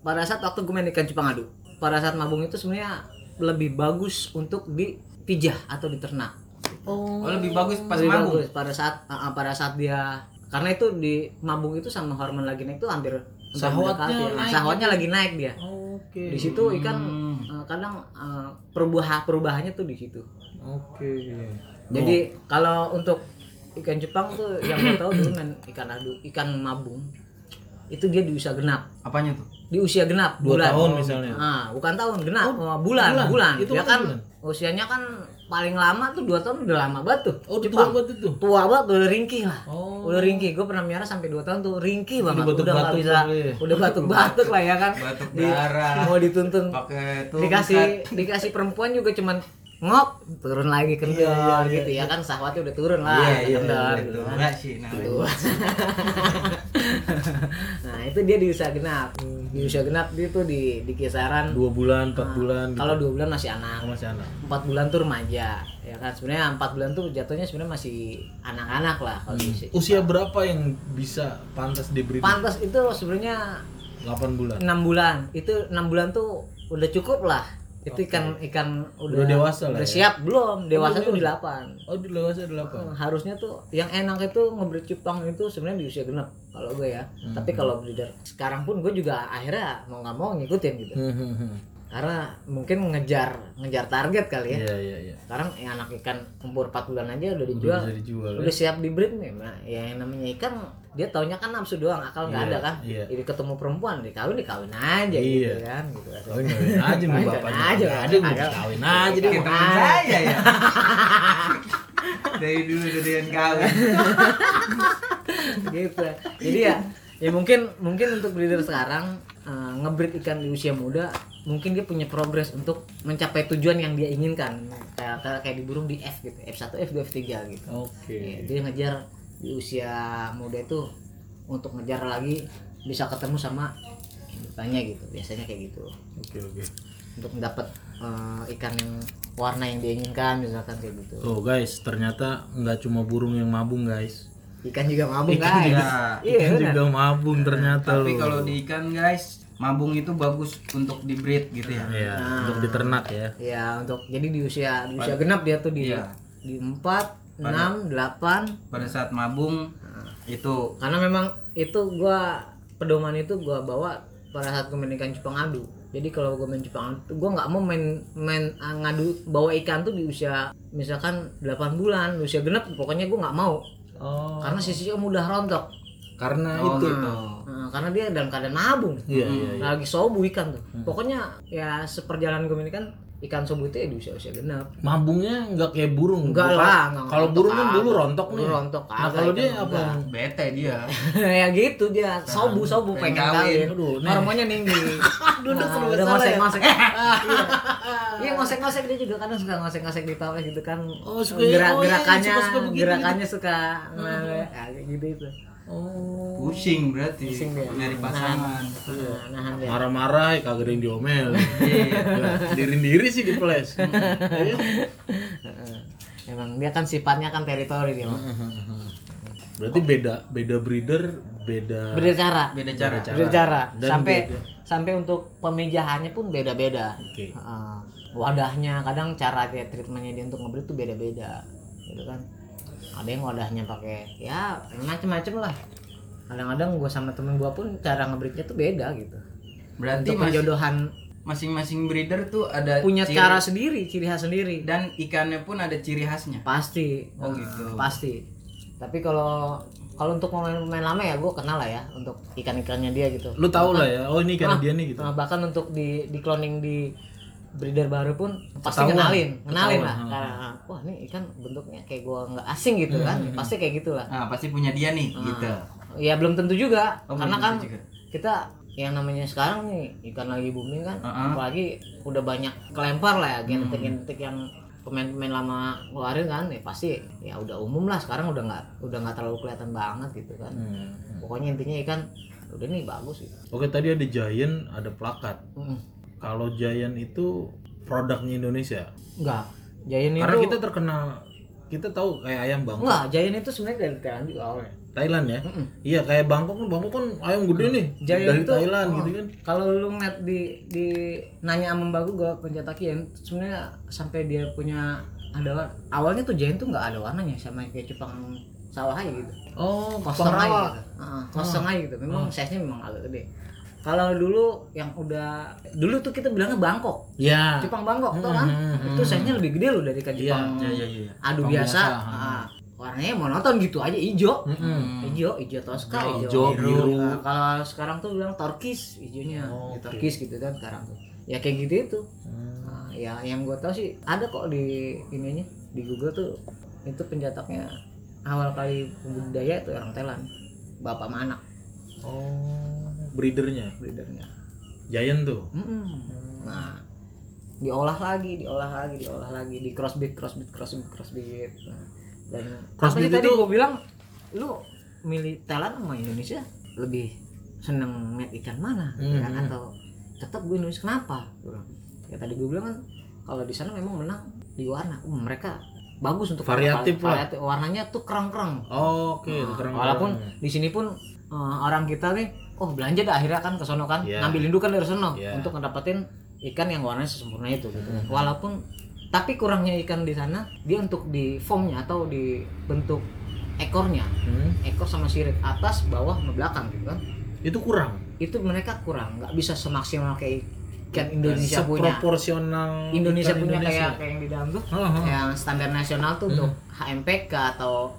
pada saat waktu gue main ikan Jepang adu. Pada saat mabung itu sebenarnya lebih bagus untuk dipijah atau diternak. Oh, lebih bagus pas Lebih mabung. bagus. Pada saat uh, uh, pada saat dia karena itu di mabung itu sama hormon lagi naik itu hampir Sahwatnya mendekati. Nah, naik sahwatnya lagi naik dia oke di situ ikan uh, kadang uh, perubah perubahannya tuh di situ oke jadi kalau untuk ikan Jepang tuh yang gue tahu dulu main ikan adu ikan mabung itu dia di usia genap Apanya tuh? di usia genap Dua bulan tahun misalnya. ah bukan tahun genap Oh, oh, bulan bulan. bulan, Itu ya kan kan bulan. usianya kan paling lama tuh dua tahun udah lama banget tuh oh tua Jepang. banget itu? Tua banget udah ringkih lah. Oh. Udah ringkih gue pernah miara sampai 2 tahun tuh ringkih banget. Batuk-batuk udah nggak bisa ya. udah batuk batuk lah ya kan. Batuk Di- darah. mau dituntun. Pakai tuh. dikasih dikasih perempuan juga cuman ngop turun lagi kendor Iya, iya, gitu ya kan sahwatnya udah turun lah Iya, iya, kendor iya, gitu itu. kan. Enggak sih namanya. nah itu dia di usia genap. Di usia genap dia tuh di di kisaran dua bulan empat bulan gitu. kalau dua bulan masih anak. Oh, masih anak. Empat bulan tuh remaja ya kan. Sebenarnya empat bulan tuh jatuhnya sebenarnya masih anak-anak lah kalau di usia usia berapa yang bisa pantas diberi pantas itu sebenarnya 8 bulan. enam bulan. Itu enam bulan tuh udah cukup lah itu ikan ikan Udah udah, dewasa lah udah ya? siap belum. Dewasa belum tuh di delapan. Oh di dewasa 8 harusnya tuh yang enak itu ngeberi cupang itu sebenarnya di usia genap kalau gue ya. Hmm. tapi kalau breeder sekarang pun gue juga akhirnya mau nggak mau ngikutin gitu. Hmm, karena mungkin ngejar ngejar target kali ya Iya iya iya. sekarang yang anak ikan umur 4 bulan aja udah dijual Bisa dijual. ya. udah siap di breed nih nah, ya yang namanya ikan dia taunya kan nafsu doang akal nggak Iya, ada kan iya. jadi ketemu perempuan dikawin dikawin aja Iya. gitu kan gitu Kawin kawin aja Kawin bapaknya. aja, ada mau kawin aja. Kayak teman saya ya. Dari dulu udah dengan kawin. gitu jadi ya ya mungkin mungkin untuk breeder sekarang ngebreed ikan di usia muda mungkin dia punya progres untuk mencapai tujuan yang dia inginkan kayak kayak, kayak di burung di F gitu F1 F2 F3 gitu Oke. Iya, dia ngejar di usia muda itu untuk ngejar lagi bisa ketemu sama tanya gitu biasanya kayak gitu Oke oke. untuk mendapat eh, ikan yang warna yang dia inginkan misalkan kayak gitu Tuh guys, ternyata nggak cuma burung yang mabung guys. Ikan juga mabung Ikan guys juga, iya ikan benar juga mabung ternyata Tapi loh. kalau di ikan guys, mabung itu bagus untuk di breed gitu ya. Iya, untuk diternak ya. ya untuk jadi di usia di usia genap dia tuh di Iya. di empat enam delapan Pada saat mabung itu karena memang itu gua pedoman itu gua bawa pada saat gue main ikan cupang adu jadi kalau gue main cupang adu gua nggak mau main main ah, ngadu bawa ikan tuh di usia misalkan 8 bulan usia genap pokoknya gua nggak mau Oh, karena sisinya mudah rontok karena Oh, itu. gitu. Nah, karena dia dalam keadaan nabung Iya iya. iya. lagi sobu ikan tuh pokoknya ya seperjalanan gue main ikan ikan sobu itu ya di usia usia genap Mabungnya nggak kayak burung. Enggak Bukan- lah, enggak Kalau burung kan dulu rontok nih. Dulu rontok Nah, kalau dia enggak. apa? bete dia. ya gitu dia sobu sobu pengen kawin. kawin Aduh, nih. hormonnya tinggi Duduk Nah, udah ya? ngosek iya ngosek ngosek dia juga kadang suka ngosek ngosek di pawai gitu kan Oh, suka? Gerak- Oh, iya, gerakannya gerakannya suka nah, ya, gitu itu Oh. Pusing berarti Pusing dia. nyari pasangan. nah, nahan dia Marah-marah, ya kagak ada yang diomel. Iya. Diri-diri sih di flash. Iya. Heeh. emang dia kan sifatnya kan teritori dia. Berarti beda beda breeder, beda beda cara Beda cara. beda cara Dan sampai beda. sampai untuk pemijahannya pun beda-beda Oke. Heeh. wadahnya kadang cara kayak treatmentnya dia untuk ngebreed tuh beda-beda gitu kan ada yang wadahnya pakai ya macem-macem lah kadang-kadang gua sama temen gua pun cara ngebreednya tuh beda gitu Berarti untuk penjodohan masing-masing breeder tuh ada punya ciri- cara sendiri ciri khas sendiri dan ikannya pun ada ciri khasnya. pasti Oh, Nah, gitu. pasti tapi kalau kalau untuk pemain-pemain lama ya gua kenal lah ya untuk ikan-ikannya dia gitu Lu tahu lah ya. Oh, ini Ah, kan dia nih gitu. Nah, bahkan untuk di di cloning di breeder baru pun pasti Ketahuan. kenalin, kenalin Ketahuan, lah. hmm. Karena wah ini ikan bentuknya kayak gua nggak asing gitu kan, pasti kayak gitulah. Nah, pasti punya dia nih Ah. gitu. Ya belum tentu juga, Oh, karena kan juga. kita yang namanya sekarang nih ikan lagi booming kan, Uh-uh. apalagi udah banyak kelempar lah ya Hmm. genetik-genetik yang pemain-pemain lama ngeluarin kan, ya pasti ya udah umum lah sekarang udah nggak udah nggak terlalu kelihatan banget gitu kan. Hmm. Pokoknya intinya ikan udah nih bagus gitu. Oke, tadi ada Giant, ada plakat. Mm. Kalau Giant itu produknya Indonesia. Enggak. Giant Karena itu kita terkenal kita tahu kayak ayam Bangkok. Enggak, Giant itu sebenarnya dari Thailand juga awalnya. Thailand ya. Mm-mm. Iya, kayak Bangkok kan Bangkok kan ayam gede nih. Giant dari itu Thailand oh, gitu kan. Kalau lu ngeliat di di nanya sama Mbak gua pencetakian, sebenarnya sampai dia punya ada awalnya tuh Giant tuh nggak ada warnanya sama kayak cupang sawah aja gitu. Oh, Kosong aja gitu. Heeh, kosong aja gitu. Memang size-nya memang agak gede. Kalau dulu yang udah dulu tuh kita bilangnya Bangkok. Ya. Cupang Bangkok tuh kan. Hmm, Itu size-nya lebih gede loh dari kan Iya, cupang Iya, iya, iya. adu biasa. biasa, Ah, warnanya monoton gitu aja hijau. Mm-mm. hijau hijau toska Hijau, hijau, biru. Nah, kalau sekarang tuh bilang turkis hijaunya Oh, Ya, oke. turkis gitu kan sekarang tuh ya kayak gitu itu Hmm. Nah, ya yang gue tahu sih ada kok di ininya di Google tuh itu pencetaknya awal kali budidaya itu orang Thailand bapak sama anak Oh, breedernya. breedernya Giant tuh. Mm-mm. nah diolah lagi diolah lagi diolah lagi di crossbreed crossbreed crossbreed crossbreed nah, dan Crossbreed sih tadi gue bilang lu milih Thailand sama Indonesia lebih seneng net ikan mana ya kan? Mhm. atau tetap gue Indonesia kenapa ya tadi gue bilang kan kalau di sana memang menang di warna Uh, mereka bagus untuk Variatif lah. variatif. warnanya tuh kerang-kerang Oh, Oke, Nah, keren. walaupun di sini pun eh, orang kita nih oh belanja dah akhirnya kan ke sono kan Iya. ngambil indukan dari sono Iya. untuk ngedapetin ikan yang warnanya sesempurna itu gitu kan. walaupun tapi kurangnya ikan di sana dia untuk di formnya atau di bentuk ekornya Hmm, ekor sama sirip atas bawah sama belakang gitu kan itu kurang. itu mereka kurang nggak bisa semaksimal kayak ikan Indonesia punya Seproporsional Indonesia punya Indonesia. kayak kayak yang di dalam tuh Heeh. yang standar nasional tuh untuk HMPK atau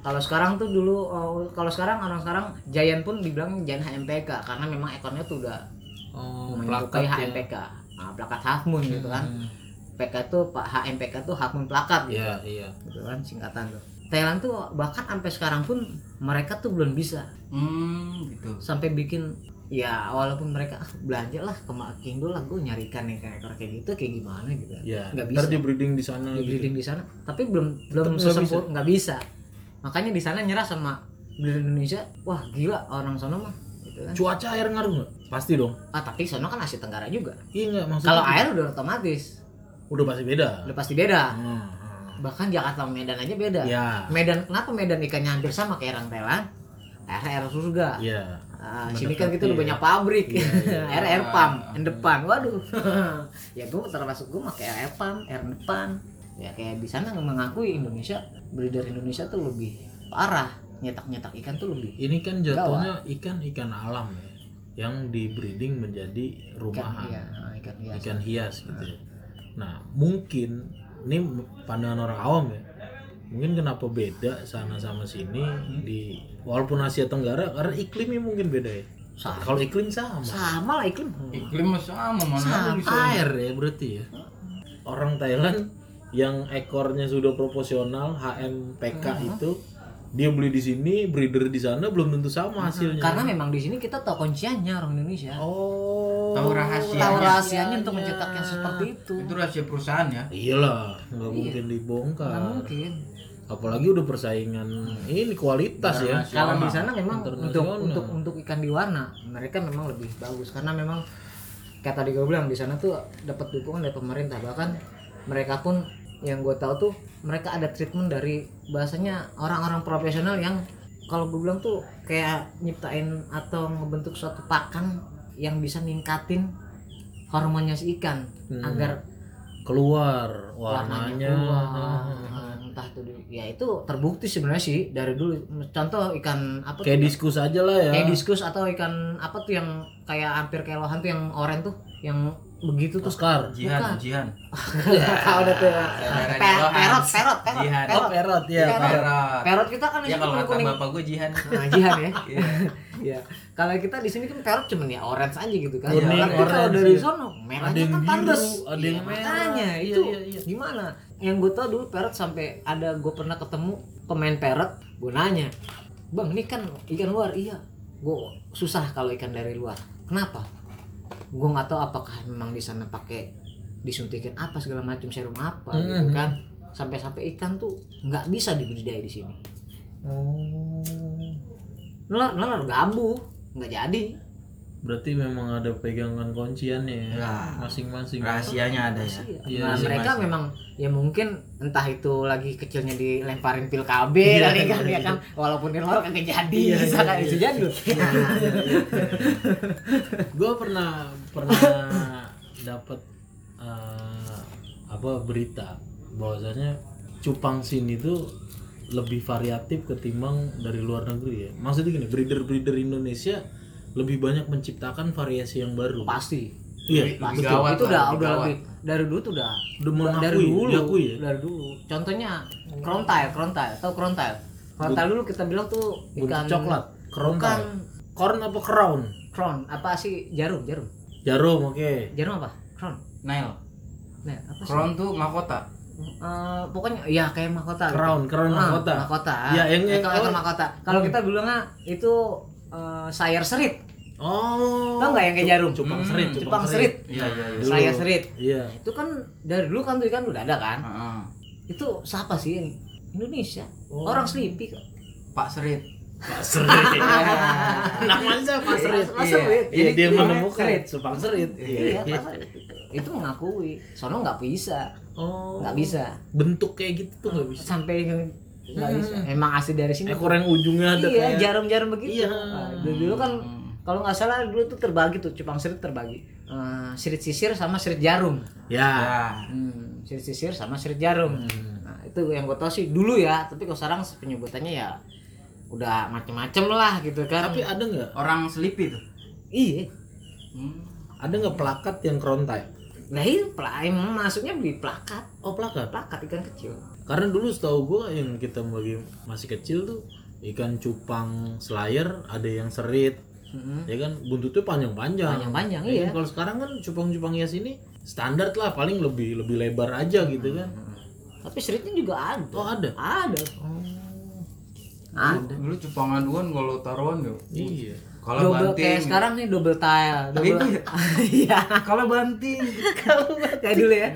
kalau sekarang tuh dulu oh, kalau sekarang orang sekarang Giant pun dibilang Giant HMPK karena memang ekornya tuh udah Oh, plakat ya. HMPK nah, plakat Half Moon gitu kan Hmm. PK tuh Pak HMPK tuh Half Moon plakat gitu Iya, iya. gitu kan singkatan tuh Thailand tuh bahkan sampai sekarang pun mereka tuh belum bisa Hmm, gitu. sampai bikin ya walaupun mereka ah, belanja lah ke Makindo lah gue nyarikan nih kayak ekor kayak gitu kayak gimana gitu Ya, nggak ntar bisa di breeding di sana di gitu. breeding di sana tapi belum belum nggak sesempur nggak bisa makanya di sana nyerah sama breeder Indonesia wah gila orang sana mah gitu kan Cuaca air ngaruh nggak? Pasti dong. ah tapi sana kan Asia Tenggara juga Iya nggak maksudnya. kalau air udah otomatis udah pasti beda. udah pasti beda Hmm, hmm. bahkan Jakarta Medan aja beda Ya. Medan kenapa Medan ikannya hampir sama kayak orang Thailand air air surga Iya. Ah, sini kan kita udah Mendekati banyak pabrik Iya, iya. air air pump yang depan waduh ya gue termasuk gue pakai air air pump air depan ya kayak di sana mengakui Indonesia breeder Indonesia tuh lebih parah nyetak nyetak ikan tuh lebih Ini kan jatuhnya ikan ikan alam ya, yang di breeding menjadi ikan rumahan. iya ah, ikan hias ikan hias gitu ya. Nah mungkin ini pandangan orang awam ya. Mungkin kenapa beda sana sama sini di walaupun Asia Tenggara karena iklimnya mungkin beda ya. Sama. Kalau iklim sama. sama lah iklim Iklim sama mana Sama. Air ya berarti ya. Orang Thailand yang ekornya sudah proporsional HMPK itu dia beli di sini, breeder di sana belum tentu sama hasilnya. karena memang di sini kita tahu kunciannya orang Indonesia. Oh. Tahu rahasianya. tahu rahasianya untuk mencetak yang seperti itu. Itu rahasia perusahaan ya. Iyalah, nggak mungkin dibongkar. nggak mungkin. Apalagi udah persaingan ini kualitas ya. Kalau di sana memang untuk untuk untuk ikan di warna mereka memang lebih bagus. Karena memang kayak tadi gue bilang di sana tuh dapat dukungan dari pemerintah. Bahkan mereka pun yang gue tahu tuh mereka ada treatment dari bahasanya orang-orang profesional yang kalau gue bilang tuh kayak nyiptain atau ngebentuk suatu pakan yang bisa ningkatin hormonnya si ikan Hmm. agar keluar warnanya warnanya keluar. Nah, entah di- ya itu terbukti sebenarnya sih dari dulu contoh ikan apa kayak tuh diskus aja lah ya kayak diskus atau ikan apa tuh yang kayak hampir kayak lohan tuh yang oranye tuh yang begitu tuh Oscar Jihan, Bukan. jihan. tahu deh tuh perot perot perot Jihan. oh perot ya Perot. perot. Perot. perot kita kan Ya kalau kuning kata bapak gue jihan. nah, jihan ya Iya. Iya. Kalau kita di sini kan perot cuman ya orange aja gitu kan. Kuning, Tapi kalau orange, dari iya. sono merahnya Ada yang kan biru, tandes. ada yang Iya, merah. Makanya Iya, itu iya, iya. gimana? Yang gue tau dulu perot sampai ada gue pernah ketemu pemain perot, gue nanya, bang ini kan ikan luar iya. Gue susah kalau ikan dari luar. Kenapa? Gue nggak tahu apakah memang di sana pakai disuntikin apa segala macam serum apa gitu Mhm. kan. Sampai-sampai ikan tuh nggak bisa dibudidaya di sini. oh Nelar, nelar gabu, nggak jadi. berarti memang ada pegangan kunciannya ya Ya. masing-masing Rahasianya ada ya. Iya, nah, iya, mereka masing-masing. memang ya mungkin entah itu lagi kecilnya dilemparin pil KB Iya, kali kan iya, ya kan walaupun di luar kagak jadi Iya, bisa iya, kan iya. bisa jadi gue pernah pernah dapat eh, apa berita bahwasanya cupang sin itu lebih variatif ketimbang dari luar negeri ya? Maksudnya gini breeder breeder Indonesia lebih banyak menciptakan variasi yang baru. Pasti. Iya Lebih Betul, gawat itu udah lebih udah lebih dari dulu tuh udah Udah mengakui, dari dulu diakui ya? dari dulu. Contohnya krontail krontail. Tahu krontail? Krontail dulu kita bilang tuh ikan coklat bukan kerontal corn apa crown? Kron apa sih? Jarum jarum jarum oke jarum apa kron Nail. nah apa sih Crown tuh mahkota. Eh, pokoknya ya kayak mahkota gitu. crown crown Ah, mahkota mahkota. Ya, yang- yang- oh. mahkota. Kalau kita bilangnya itu eh, sayur serit. oh Tau nggak yang kayak jarum? cupang Hmm, serit Cupang serit. Iya, iya, iya. Sayur serit. iya Itu kan dari dulu kan tuh ikan udah ada kan. Heeh. Itu siapa sih yang Indonesia? Oh. Orang Sleepy kok. Pak Serit. Pak Serit namanya Pak Serit Pak Serit. Iya Jadi dia itu menemukan Serit. Supang Serit. Iya, Pak Serit. itu mengakui. Sono nggak bisa, Oh. nggak bisa. Bentuk kayak gitu tuh nggak bisa. Sampai nggak bisa. Emang asli dari sini. Ekor yang ujungnya ada iya, kayak. jarum-jarum begitu. Iya. Nah, dulu, dulu kan kalau nggak salah dulu tuh terbagi tuh cupang serit terbagi. Eh, sirit sisir sama sirit jarum. Ya. Hmm, sirit sisir sama sirit jarum. Nah, itu yang gue tau sih dulu ya, tapi kalau sekarang penyebutannya ya udah macem-macem lah gitu kan. Tapi ada nggak? Orang Sleepy tuh. iya, Hmm. ada nggak plakat yang kerontai nah ini pla- emang masuknya beli plakat oh plakat plakat ikan kecil karena dulu setahu gua yang kita bagi masih kecil tuh ikan cupang slayer ada yang serit Mm-mm. ya kan buntutnya panjang-panjang Panjang-panjang, Ya iya. kan? kalau sekarang kan cupang-cupang hias ini standar lah paling lebih lebih lebar aja gitu kan tapi seritnya juga ada oh ada ada ada Dulu cupang aduan kalau taruhan yuk. iya Kalau double kayak banting. sekarang nih double tile double iya Kalau banting. kayak dulu ya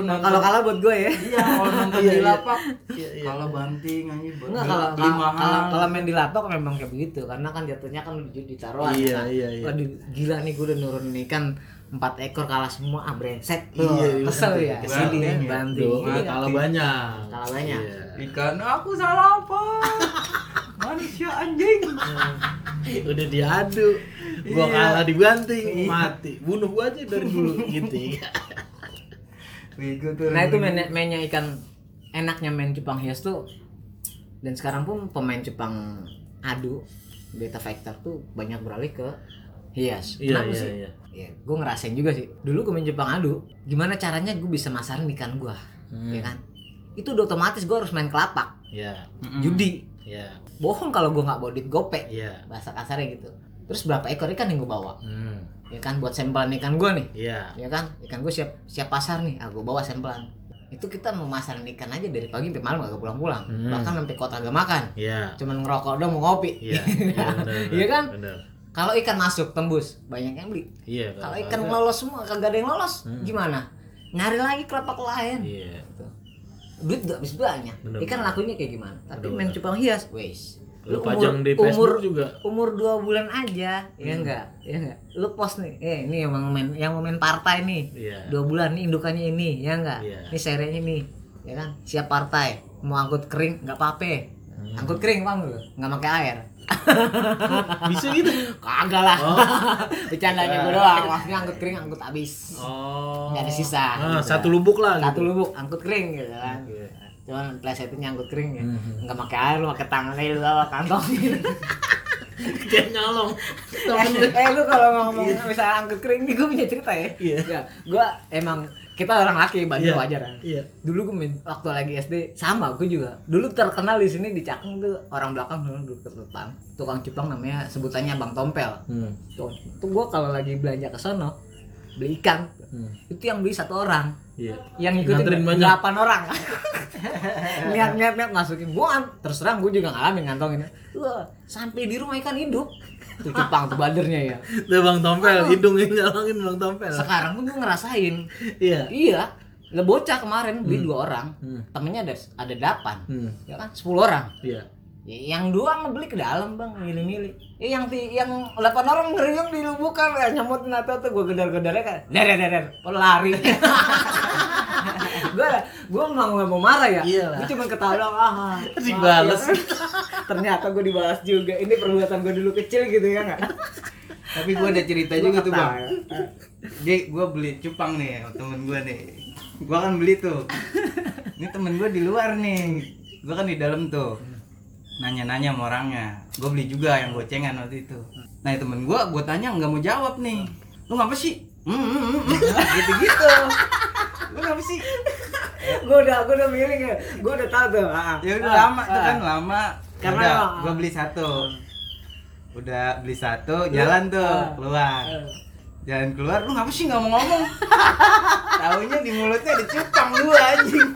nonton. kalau kalah buat gue ya Iya, kalau nonton Iya, di iya. lapak. Iya, iya. Kalau banting anjing buat Enggak beli- kalau kalau- kalau kalau main di lapak memang kayak begitu karena kan jatuhnya kan di ditaruhan Iya, kan. iya, iya. Gila nih gue udah nurunin ikan empat ekor kalah semua ah brengsek. Iya, Tuh, iya, kesel banting, ya. Ke sini ya Duh, Iya. kalah banyak Kalah banyak. Iya. Ikan aku salah apa? Manusia anjing. udah diadu. Gua Iya. kalah dibanting. Mati. Bunuh gua aja dari dulu. Gitu. Nah itu main mainnya ikan enaknya main cupang hias tuh. Dan sekarang pun pemain cupang adu beta fighter tuh banyak beralih ke hias. Iya Kenapa iya sih? iya ya gue ngerasain juga sih. Dulu gue main Jepang adu gimana caranya gue bisa masarin ikan gue Hmm. ya kan? Itu udah otomatis gue harus main kelapak. Iya. Mm-mm. judi. Iya. Bohong kalau gue nggak bawa duit gope iya. Bahasa kasarnya gitu. Terus berapa ekor ikan yang gue bawa? Hmm. Ya kan buat sampelin ikan gue nih. Iya. Ya kan? Ikan gue siap siap pasar nih. Ah gue bawa sampelin itu kita mau masarin ikan aja dari pagi sampai malam gak pulang-pulang. Hmm. bahkan sampai kota gak makan. Iya. Cuman ngerokok dong mau ngopi. Iya. Iya benar Iya kan? benar kalau ikan masuk tembus. Banyak yang beli. Iya kalau ikan lolos semua kagak ada yang lolos Hmm. gimana? Nyari lagi kelapak lain iya. Duit gak habis banyak. Bener, ikan bener. lakunya kayak gimana? Tapi Bener, main bener. cupang hias. Wes. Lu pajang di Facebook juga. umur dua bulan aja. Ya Hmm. enggak ya enggak lu post nih eh ini yang mau main yang mau main partai nih. Iya. Dua bulan nih indukannya ini ya enggak Iya. ini serinya ini ya kan? Siap partai. Mau angkut kering nggak apa-apa. Hmm. angkut kering paham lu nggak pakai air bisa gitu kagak lah Oh. bercandanya gue doang maksudnya angkut kering angkut habis oh Nggak ada sisa, ah, gitu. satu lubuk lah satu gitu. lubuk angkut kering gitu kan Oke. cuman plesetinnya angkut kering ya Mhm. nggak pakai air lu pakai tangan aja lu bawa kantongin dia nyolong. Eh, eh lu kalau ngomong misalnya angkut kering nih gue punya cerita ya. Iya. ya gue emang kita orang laki bantu Iya. wajar kan iya. Dulu gue waktu lagi SD sama gue juga. Dulu terkenal di sini di Cakung tuh orang belakang dulu duduk depan tukang cupang namanya sebutannya Bang Tompel. Hmm. tuh, tuh gue kalau lagi belanja ke sono beli ikan Hmm. itu yang beli satu orang. Iya. Yang ngikutin banyak. delapan orang. Niat niat niat masukin. Gua terus terang gue juga ngalamin ngantongin. Wah sampai di rumah ikan hidup. Tuh cupang tuh badernya ya. Tuh bang Tompel, hidungnya nyolongin bang Tompel. sekarang pun gue ngerasain. Iya. iya. Le bocah kemarin beli dua orang. Hmm. temennya ada ada delapan. Hmm. ya kan? Sepuluh orang. Iya. Ya, yang dua ngebeli ke dalam bang milih-milih eh, yang ti yang delapan orang ngeriung di lubukan eh, nyamutin atau tuh gue gedar-gedarnya kan der der der, der oh, lari gue gue mau nggak mau marah ya Iyalah. gue cuma ketawa doang, ah Dibales. maaf ya. ternyata gue dibalas juga ini perbuatan gue dulu kecil gitu ya nggak Tapi gua ada cerita juga tuh, Bang. Jadi gua beli cupang nih temen gua nih. Gua kan beli tuh. Ini temen gua di luar nih. Gua kan di dalam tuh. Nanya-nanya sama orangnya. Gua beli juga yang gocengan waktu itu. Nah, temen gua gua tanya nggak mau jawab nih. Lu ngapa sih? Hmm, hmm, hmm, hmm. Gitu-gitu. Lu ngapa sih? gue udah gue udah milih ya gue udah tahu tuh ah, Ya udah ah, lama tuh ah. kan lama. Karena Udah, gua beli satu. Udah beli satu, jalan tuh Ah. keluar. Ah. Jalan keluar, lu ngapa sih nggak mau ngomong? Taunya di mulutnya ada cupang dua anjing.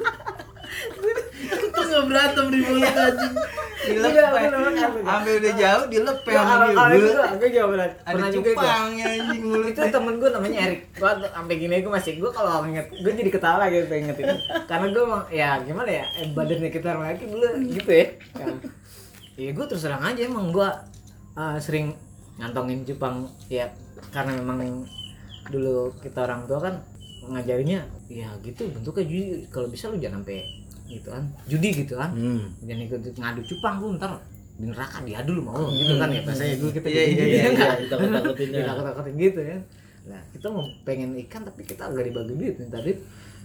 Kita nggak berantem di mulut anjing. Dilepeh. Iya. Sampai udah jauh dilepeh Ya, sama dia. itu Bleh. gue juga pernah Ada pernah juga itu cupangnya anjing itu mulutnya. temen gue namanya Erik gue sampai gini gue masih gue kalau inget gue jadi ketawa gitu inget itu karena gue emang ya gimana ya eh, badannya kita laki dulu gitu ya kan ya gue terus terang aja emang gue uh, sering ngantongin cupang ya karena memang dulu kita orang tua kan ngajarinya ya gitu bentuknya judi kalau bisa lu jangan sampai gitu kan judi gitu kan. Hmm. jangan ikut ngadu cupang lu ntar di neraka diadu lu mau gitu kan ya biasanya dulu kita Iya, gitu, iya, iya, ya iya, takut-takutin ya. Ditakut-takutin gitu ya. Nah kita mau pengen ikan tapi kita agak dibagi duit. Minta duit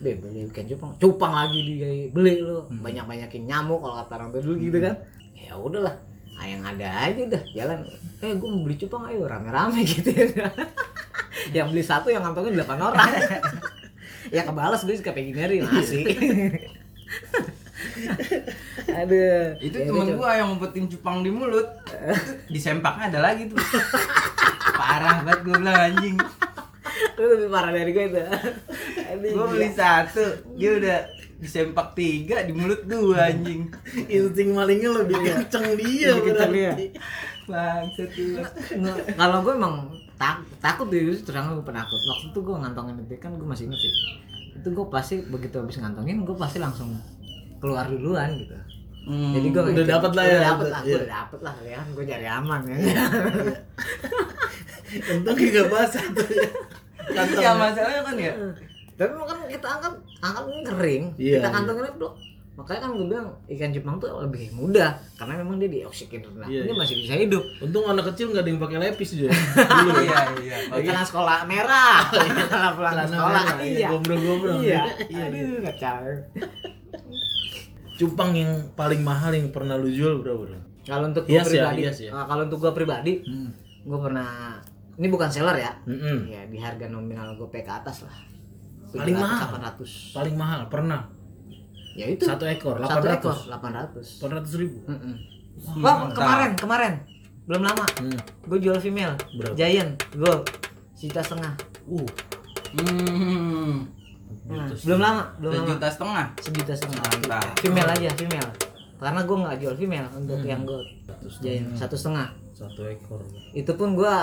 be beli ikan cupang. Cupang lagi dibeli lu. Banyak banyakin nyamuk kalau kata orang dulu gitu kan. Ya udahlah ah, yang ada aja udah jalan. Eh gue mau beli cupang ayo. Rame-rame gitu ya. Yang beli satu yang ngantongin delapan orang. Ya kebalas gue suka Peggy Mary nasi aduh. Itu Ya, temen gua yang ngumpetin cupang di mulut. Di sempaknya ada lagi tuh. Parah banget gua bilang anjing. Lu lebih parah dari gue itu. Aduh, gua beli satu. Dia udah di sempak tiga di mulut dua anjing. Insting malingnya lebih kenceng dia Lebih kenceng dia. bangsat kalau gue emang tak, takut deh terang gue penakut. Waktu itu gue ngantongin itu kan gue masih inget sih itu gue pasti begitu habis ngantongin gue pasti langsung keluar duluan gitu. Hmm. jadi gue Udah dapet lah ya, udah dapet lah iya. gue udah dapet lah ya gue cari aman ya. Untung gak basah tuh ya. Kantong ya masalahnya kan ya. Tapi kan kita angkat angkat kering Iya, kita iya. kantongin itu makanya kan gue bilang ikan Jepang tuh lebih mudah karena memang dia dioksigen rendah Iya, dia iya. masih bisa hidup untung anak kecil nggak ada yang pakai lepis dia dulu ya iya iya Celana sekolah merah, celana pulang Celana sekolah, merah, iya, iya, gombrong-gombrong. iya, Iya, aduh kacau. cupang yang paling mahal yang pernah lu jual berapa bro? Kalau untuk gue Hias ya, pribadi, ya. ah, kalau untuk gue pribadi, Hmm. gue pernah, ini bukan seller ya, Mm-mm. ya di harga nominal gue ke atas lah. Paling mahal? 800. paling mahal pernah Ya itu. satu ekor Satu 800 ekor 800. 800 ribu Mm-mm. Hmm, Wah, mantap. kemarin, kemarin. Belum lama. hmm. Gue jual female. Berapa? Giant, gold. Sejuta setengah. uh hmm Nah, belum lama, belum lama. sejuta setengah Sejuta setengah. Mantap. Female aja, female. Karena gue nggak jual female untuk Hmm. yang gold. satu Giant satu setengah. satu ekor Itu pun gue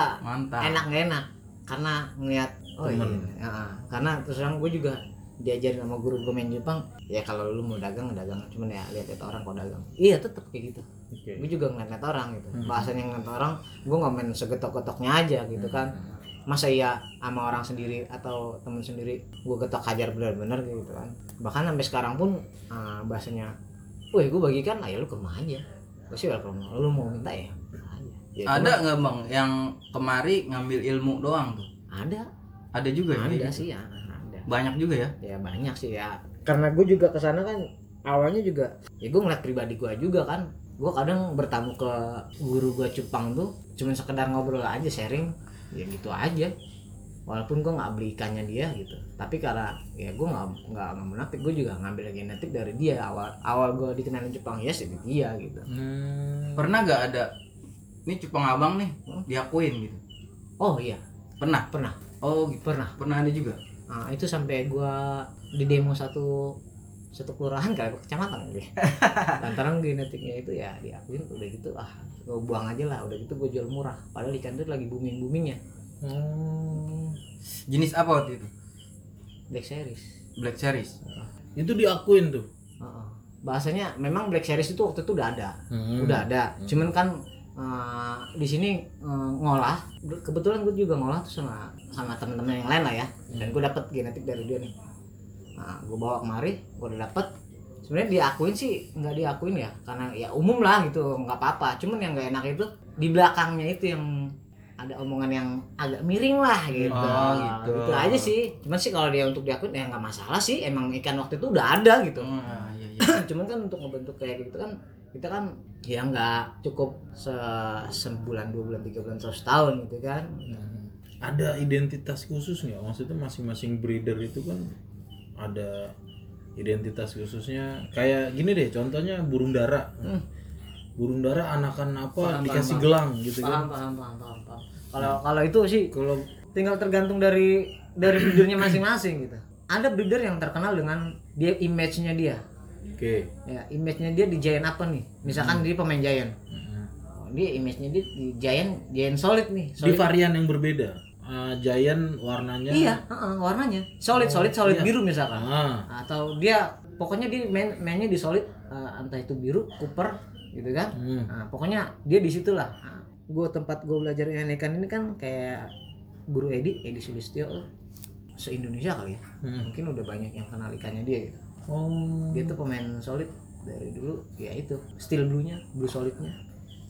enak gak enak karena ngeliat oh iya, ya, karena terus terang gue juga diajarin sama guru gue main Jepang ya kalau lu mau dagang dagang. Cuman ya lihat lihat orang kok dagang. Iya tetep kayak gitu. Oke. Gue juga ngeliat liat orang gitu. Hmm. bahasanya ngeliat orang gue nggak main segetok-getoknya aja gitu kan. Masa iya sama orang sendiri atau temen sendiri gue getok hajar bener-bener gitu kan. Bahkan sampai sekarang pun ah, bahasanya wih gue bagikan lah ya lu ke rumah aja. Gue sih welcome. Lu mau minta ya. Ya, ada nggak bang yang kemari ngambil ilmu doang tuh? Ada. Ada juga ya? Ada kayak gitu? sih ya. ada banyak juga ya? Ya banyak sih ya. Karena gue juga ke sana kan awalnya juga ya gue ngeliat pribadi gue juga kan. Gue kadang bertamu ke guru gue cupang tuh cuman sekedar ngobrol aja sharing. Ya gitu aja. Walaupun gue nggak beli ikannya dia gitu. Tapi karena ya gue nggak nggak nggak munafik gue juga ngambil genetik dari dia. Awal awal gue dikenalin cupang ya sih dia gitu. Hmm. pernah gak ada ini cupang abang nih diakuin gitu? Oh iya. Pernah? Pernah. Oh gitu. Pernah. Pernah ada juga Nah, itu sampai gua di demo satu satu kelurahan kali kecamatan kali. Lantaran genetiknya itu ya diakuin udah gitu ah gua buang aja lah udah gitu gua jual murah. Padahal ikan itu lagi booming boomingnya. Oh. jenis apa waktu itu? Black series black series itu diakuin tuh? Heeh. bahasanya memang black series itu waktu itu udah ada. Hmm. udah ada. Cuman kan eh, di sini eh, ngolah kebetulan gue juga ngolah tuh sama sama teman-teman yang lain lah ya dan gue dapet genetik dari dia nih nah gue bawa kemari gue udah dapet sebenarnya diakuin sih nggak diakuin ya karena ya umum lah gitu nggak apa-apa cuman yang nggak enak itu di belakangnya itu yang ada omongan yang agak miring lah gitu. Oh, gitu. Gitu aja sih. Cuman sih kalau dia untuk diakuin ya nggak masalah sih. Emang ikan waktu itu udah ada gitu. oh, iya, iya. cuman kan untuk ngebentuk kayak gitu kan kita kan ya nggak cukup se sebulan dua bulan tiga bulan atau setahun gitu kan. Hmm. ada identitas khusus nggak? Maksudnya masing-masing breeder itu kan ada identitas khususnya. Kayak gini deh contohnya burung dara. Hmm. burung dara anakan apa Paham, dikasih paham, gelang gitu paham kan? Paham paham paham paham kalau kalau itu sih kalau tinggal tergantung dari dari breedernya masing-masing gitu. Ada breeder yang terkenal dengan dia image-nya dia oke. Ya image-nya dia di giant apa nih? Misalkan dia pemain giant. Hmm. Oh, dia image-nya dia di giant giant solid nih. Di solid. varian yang berbeda. Ah, giant warnanya. Iya heeh, warnanya. Solid solid solid iya. biru misalkan. Ah. Atau dia pokoknya dia main mainnya di solid eh, entah itu biru cooper gitu kan? Hmm. nah, pokoknya dia di situ lah. Nah, gue tempat gue belajar ikan ini kan kayak guru Edi Edi Sulistyo se Indonesia kali ya. Hmm. mungkin udah banyak yang kenal ikannya dia gitu oh. Dia tuh pemain solid dari dulu. Ya itu steel blue nya blue solidnya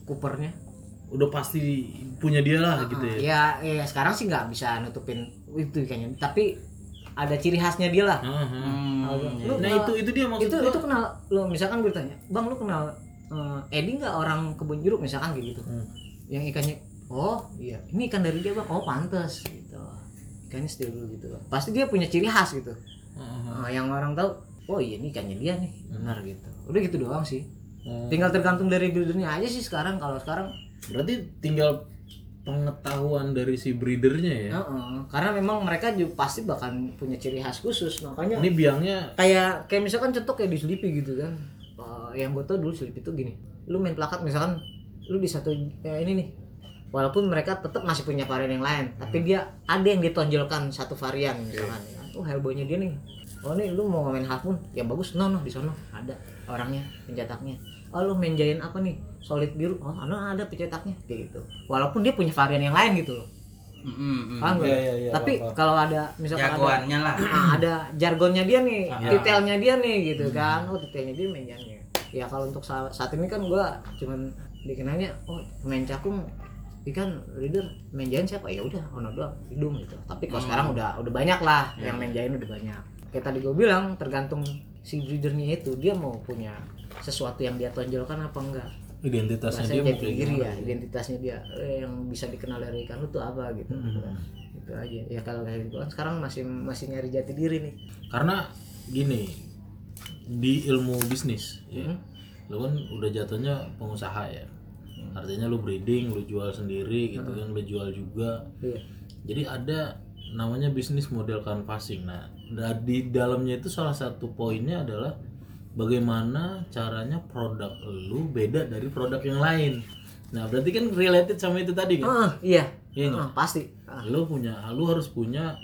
coopernya. Udah pasti punya dia lah gitu ya. Ya, ya sekarang sih nggak bisa nutupin itu ikannya tapi ada ciri khasnya dia lah. Ah, ah. Hmm, Lu nah kenal- itu itu dia maksud itu gua. itu kenal lo misalkan gue tanya bang lu kenal eh, Edi nggak orang kebun jeruk? Misalkan kayak gitu. Hmm. yang ikannya oh iya ini ikan dari dia bang. Oh pantes gitu. Ikannya steel blue gitu. Pasti dia punya ciri khas gitu. Heeh. Nah, yang orang tahu oh iya ini ikannya dia nih. Benar gitu. Udah gitu doang sih. Oh. tinggal tergantung dari breedernya aja sih sekarang. Kalau sekarang Berarti tinggal pengetahuan dari si breedernya ya. Heeh, karena memang mereka juga pasti bakal punya ciri khas khusus. Makanya Ini biangnya kayak kayak misalkan contoh kayak di Sleepy gitu kan. Eh, yang gue tau dulu Sleepy itu gini. Lu main plakat misalkan lu di satu ya ini nih. Walaupun mereka tetap masih punya varian yang lain tapi dia ada yang ditonjolkan satu varian misalkan. Ya. oh Hellboy-nya dia nih oh nih lu mau main half moon ya bagus. No no di sana ada orangnya pencetaknya. Oh lu main giant apa nih? Solid biru. Oh no ada pencetaknya. Kayak gitu. Walaupun dia punya varian yang lain gitu loh. Paham nggak? Iya, iya, iya, tapi kalau ada misalkan ada jagoannya lah. Ah, ada jargonnya dia nih, Ah. detailnya dia nih gitu kan. Oh, detailnya dia menjannya. Ya kalau untuk sa- saat ini kan gua cuman dikenalnya oh main cakung. Ikan leader main jain siapa? Ya udah ono doang hidung gitu. Tapi kalau sekarang udah udah banyak lah yang main jain udah banyak kayak tadi gue bilang tergantung si breedernya itu dia mau punya sesuatu yang dia tonjolkan apa enggak identitasnya dia bahasanya mau jati diri ya identitasnya dia eh, yang bisa dikenal dari ikan lu tuh apa gitu Hmm. itu aja ya kalau kayak gitu kan sekarang masih masih nyari jati diri nih Karena gini di ilmu bisnis ya. Hmm. Lu kan udah jatuhnya pengusaha ya. Artinya lu breeding, lu jual sendiri gitu kan, lu jual juga. iya Jadi ada namanya bisnis model canvassing. Nah, di dalamnya itu salah satu poinnya adalah bagaimana caranya produk lu beda dari produk yang lain. Nah, berarti kan related sama itu tadi kan? Ah, iya Iya? Ah, pasti Ah, Lu punya, lu harus punya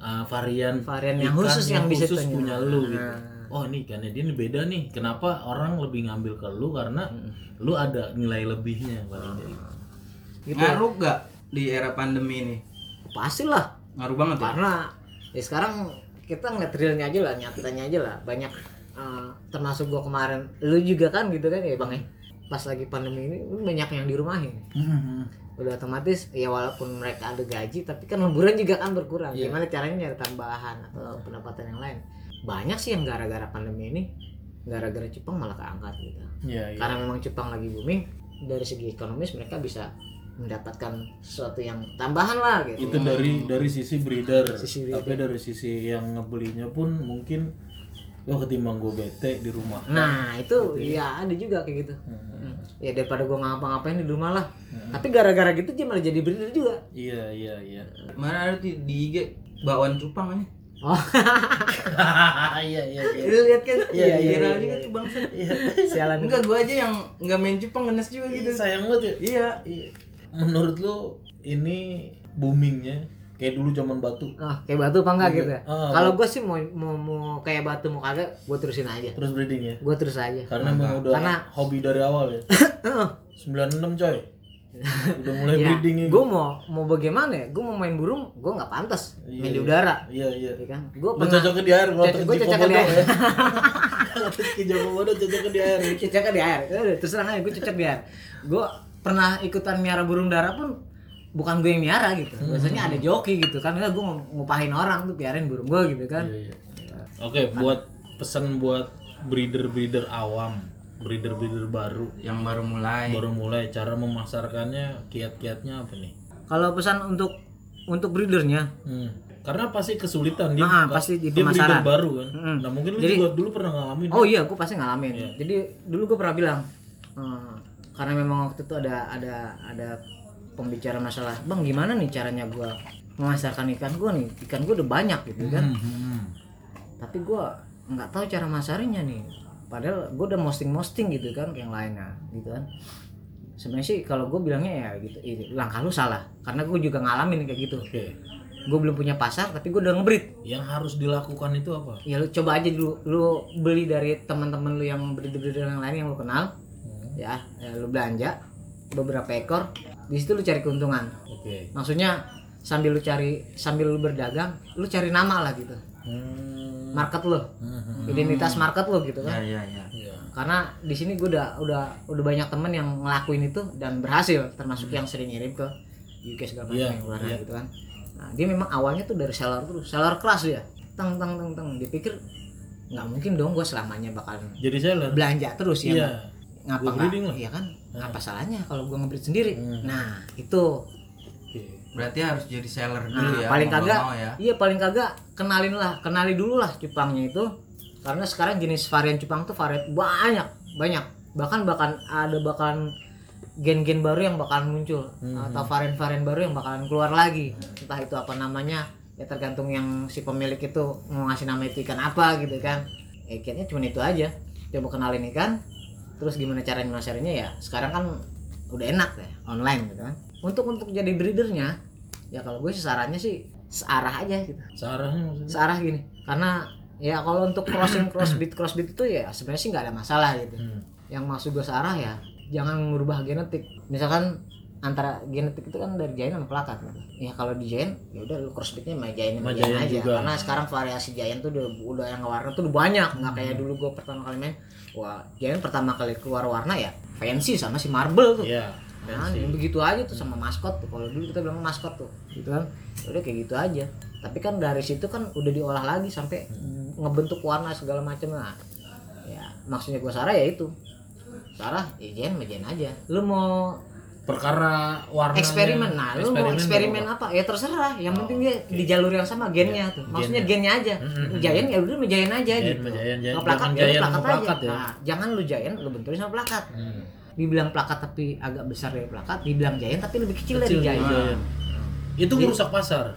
uh, varian varian yang ikan khusus yang, bisa khusus punya lu gitu. Oh, ini ikannya dia ini beda nih. Kenapa orang lebih ngambil ke lu karena lu ada nilai lebihnya paling jadi. gitu ngaruh gak di era pandemi ini pastilah ngaruh banget ya? Karena ya sekarang kita ngeliat realnya aja lah nyatanya aja lah. Banyak eh, termasuk gua kemarin lu juga kan gitu kan ya bang ya? Pas lagi pandemi ini banyak yang dirumahin. Udah otomatis ya walaupun mereka ada gaji tapi kan lemburan juga kan berkurang. Iya. gimana caranya nyari tambahan atau pendapatan yang lain? Banyak sih yang gara-gara pandemi ini gara-gara Jepang malah keangkat gitu. Iya, iya. karena memang Jepang lagi booming dari segi ekonomis mereka bisa mendapatkan sesuatu yang tambahan lah gitu. Itu dari dari sisi breeder, Sisi tapi dari sisi yang ngebelinya pun mungkin wah ketimbang gue bete di rumah. Nah itu ya. ada juga kayak gitu. Hmm. Ya daripada gua ngapa-ngapain di rumah lah. Tapi gara-gara gitu dia malah jadi breeder juga. iya iya iya. Mana ada di, di IG bakwan cupang aja Oh, iya iya iya. Lu lihat kan? Iya, iya, iya, juga iya. tuh bangsa sialan. enggak gua aja yang nggak main cupang ngenes juga gitu. sayang banget ya. Iya. Iya. menurut lu ini boomingnya kayak dulu zaman batu Ah, kayak batu apa enggak gitu ya? Ah, Kalau gua sih mau, mau mau kayak batu mau kagak, gua terusin aja. terus breeding ya Gua terus aja. karena emang udah Karena- hobi dari awal ya Heeh. 96 coy udah mulai ya, breeding ya gua mau mau bagaimana ya? Gua mau main burung, gua nggak pantas Iya, main di iya. udara. iya iya Ya kan? Gua Lu pernah cocoknya di air kalau Cocok- terus di air. ya terus ke Joko Bodo cocoknya di air cocoknya di air. Udah, terserah aja gua cocok di air. Gua pernah ikutan miara burung dara pun bukan gue yang miara gitu. Biasanya ada joki gitu kan. Gue mau ngupahin orang tuh biarin burung gue gitu kan. Iya, iya. Oke, buat pesan buat breeder-breeder awam, breeder-breeder baru yang baru mulai baru mulai cara memasarkannya kiat-kiatnya apa nih? Kalau pesan untuk untuk breedernya, Hmm. Karena pasti kesulitan dia. Ah, nggak- pasti di dia breeder baru kan. Mm. Nah, mungkin lu Jadi- juga dulu pernah ngalamin. oh iya, gue pasti ngalamin. Iya. Jadi dulu gue pernah bilang, eh, karena memang waktu itu ada ada ada pembicara masalah, bang gimana nih caranya gue memasarkan ikan gue nih, ikan gue udah banyak gitu kan, Hmm, hmm. tapi gue nggak tahu cara masarinya nih. Padahal gue udah posting posting gitu kan, yang lainnya gitu kan. Sebenarnya sih kalau gue bilangnya ya gitu, ini langkah lu salah, karena gue juga ngalamin kayak gitu. Oke. Gue belum punya pasar, tapi gue udah ngebreed. Yang harus dilakukan itu apa? ya lu coba aja dulu lu beli dari teman-teman lu yang breeder-breeder yang lain yang lu kenal. Ya, ya lu belanja beberapa ekor di situ lu cari keuntungan Oke. maksudnya sambil lu cari sambil lu berdagang lu cari nama lah gitu Hmm. market lu Hmm, hmm. identitas market lu gitu ya kan ya ya Iya. karena di sini gue udah udah udah banyak temen yang ngelakuin itu dan berhasil termasuk yang sering ngirim ke UK segala macam Iya, yang luar iya. gitu kan nah dia memang awalnya tuh dari seller terus seller keras dia teng teng teng teng dia pikir nggak mungkin dong gue selamanya bakal Jadi seller. belanja terus ya Iya. Ngapa nggak lah. iya kan apa salahnya kalau gue ngebreed sendiri Hmm. nah itu. Berarti harus jadi seller dulu Nah, ya. paling kagak, ya. iya paling kagak kenalin lah, kenali dulu lah cupangnya itu. Karena sekarang jenis varian cupang tuh varian banyak, banyak. Bahkan bahkan ada bakalan gen-gen baru yang bakalan muncul atau varian-varian baru yang bakalan keluar lagi. Entah itu apa namanya, ya tergantung yang si pemilik itu mau ngasih nama itu ikan apa gitu kan. Ya kayaknya cuma itu aja. Coba kenalin ikan, terus gimana cara ngasarinya ya. Sekarang kan udah enak ya, online gitu kan. Untuk untuk jadi breedernya, ya kalau gue sarannya sih searah aja gitu Searahnya maksudnya. searah gini karena ya kalau untuk crossing crossbit crossbit itu ya sebenarnya sih nggak ada masalah gitu Hmm. yang maksud gue searah ya jangan merubah genetik misalkan antara genetik itu kan dari giant sama plakat gitu. ya kalau di giant ya udah lu crossbitnya sama giant sama giant aja juga. karena sekarang variasi giant tuh udah udah yang warna tuh udah banyak nggak kayak Hmm. dulu gue pertama kali main wah giant pertama kali keluar warna ya fancy sama si marble tuh Iya. Nah, yang begitu aja tuh sama maskot tuh. Kalau dulu kita bilang maskot tuh, gitu kan. Ya Udah kayak gitu aja. Tapi kan dari situ kan udah diolah lagi sampai ngebentuk warna segala macam nah. Ya, maksudnya gua Sarah ya itu. Sarah, ya jen aja. Lu mau Perkara warna eksperimen, nah lu mau eksperimen apa? Ya terserah. Yang penting dia di jalur yang sama gennya tuh. Maksudnya gennya aja. Giant ya udah jayan aja Giant gitu. giant. Nggak plakat, Jangan ya giant plakat aja. ya. Nah, jangan lu giant, lu benturin sama plakat Hmm. dibilang plakat tapi agak besar dari plakat, dibilang giant tapi lebih kecil, Kecil dari giant. giant. Itu merusak pasar.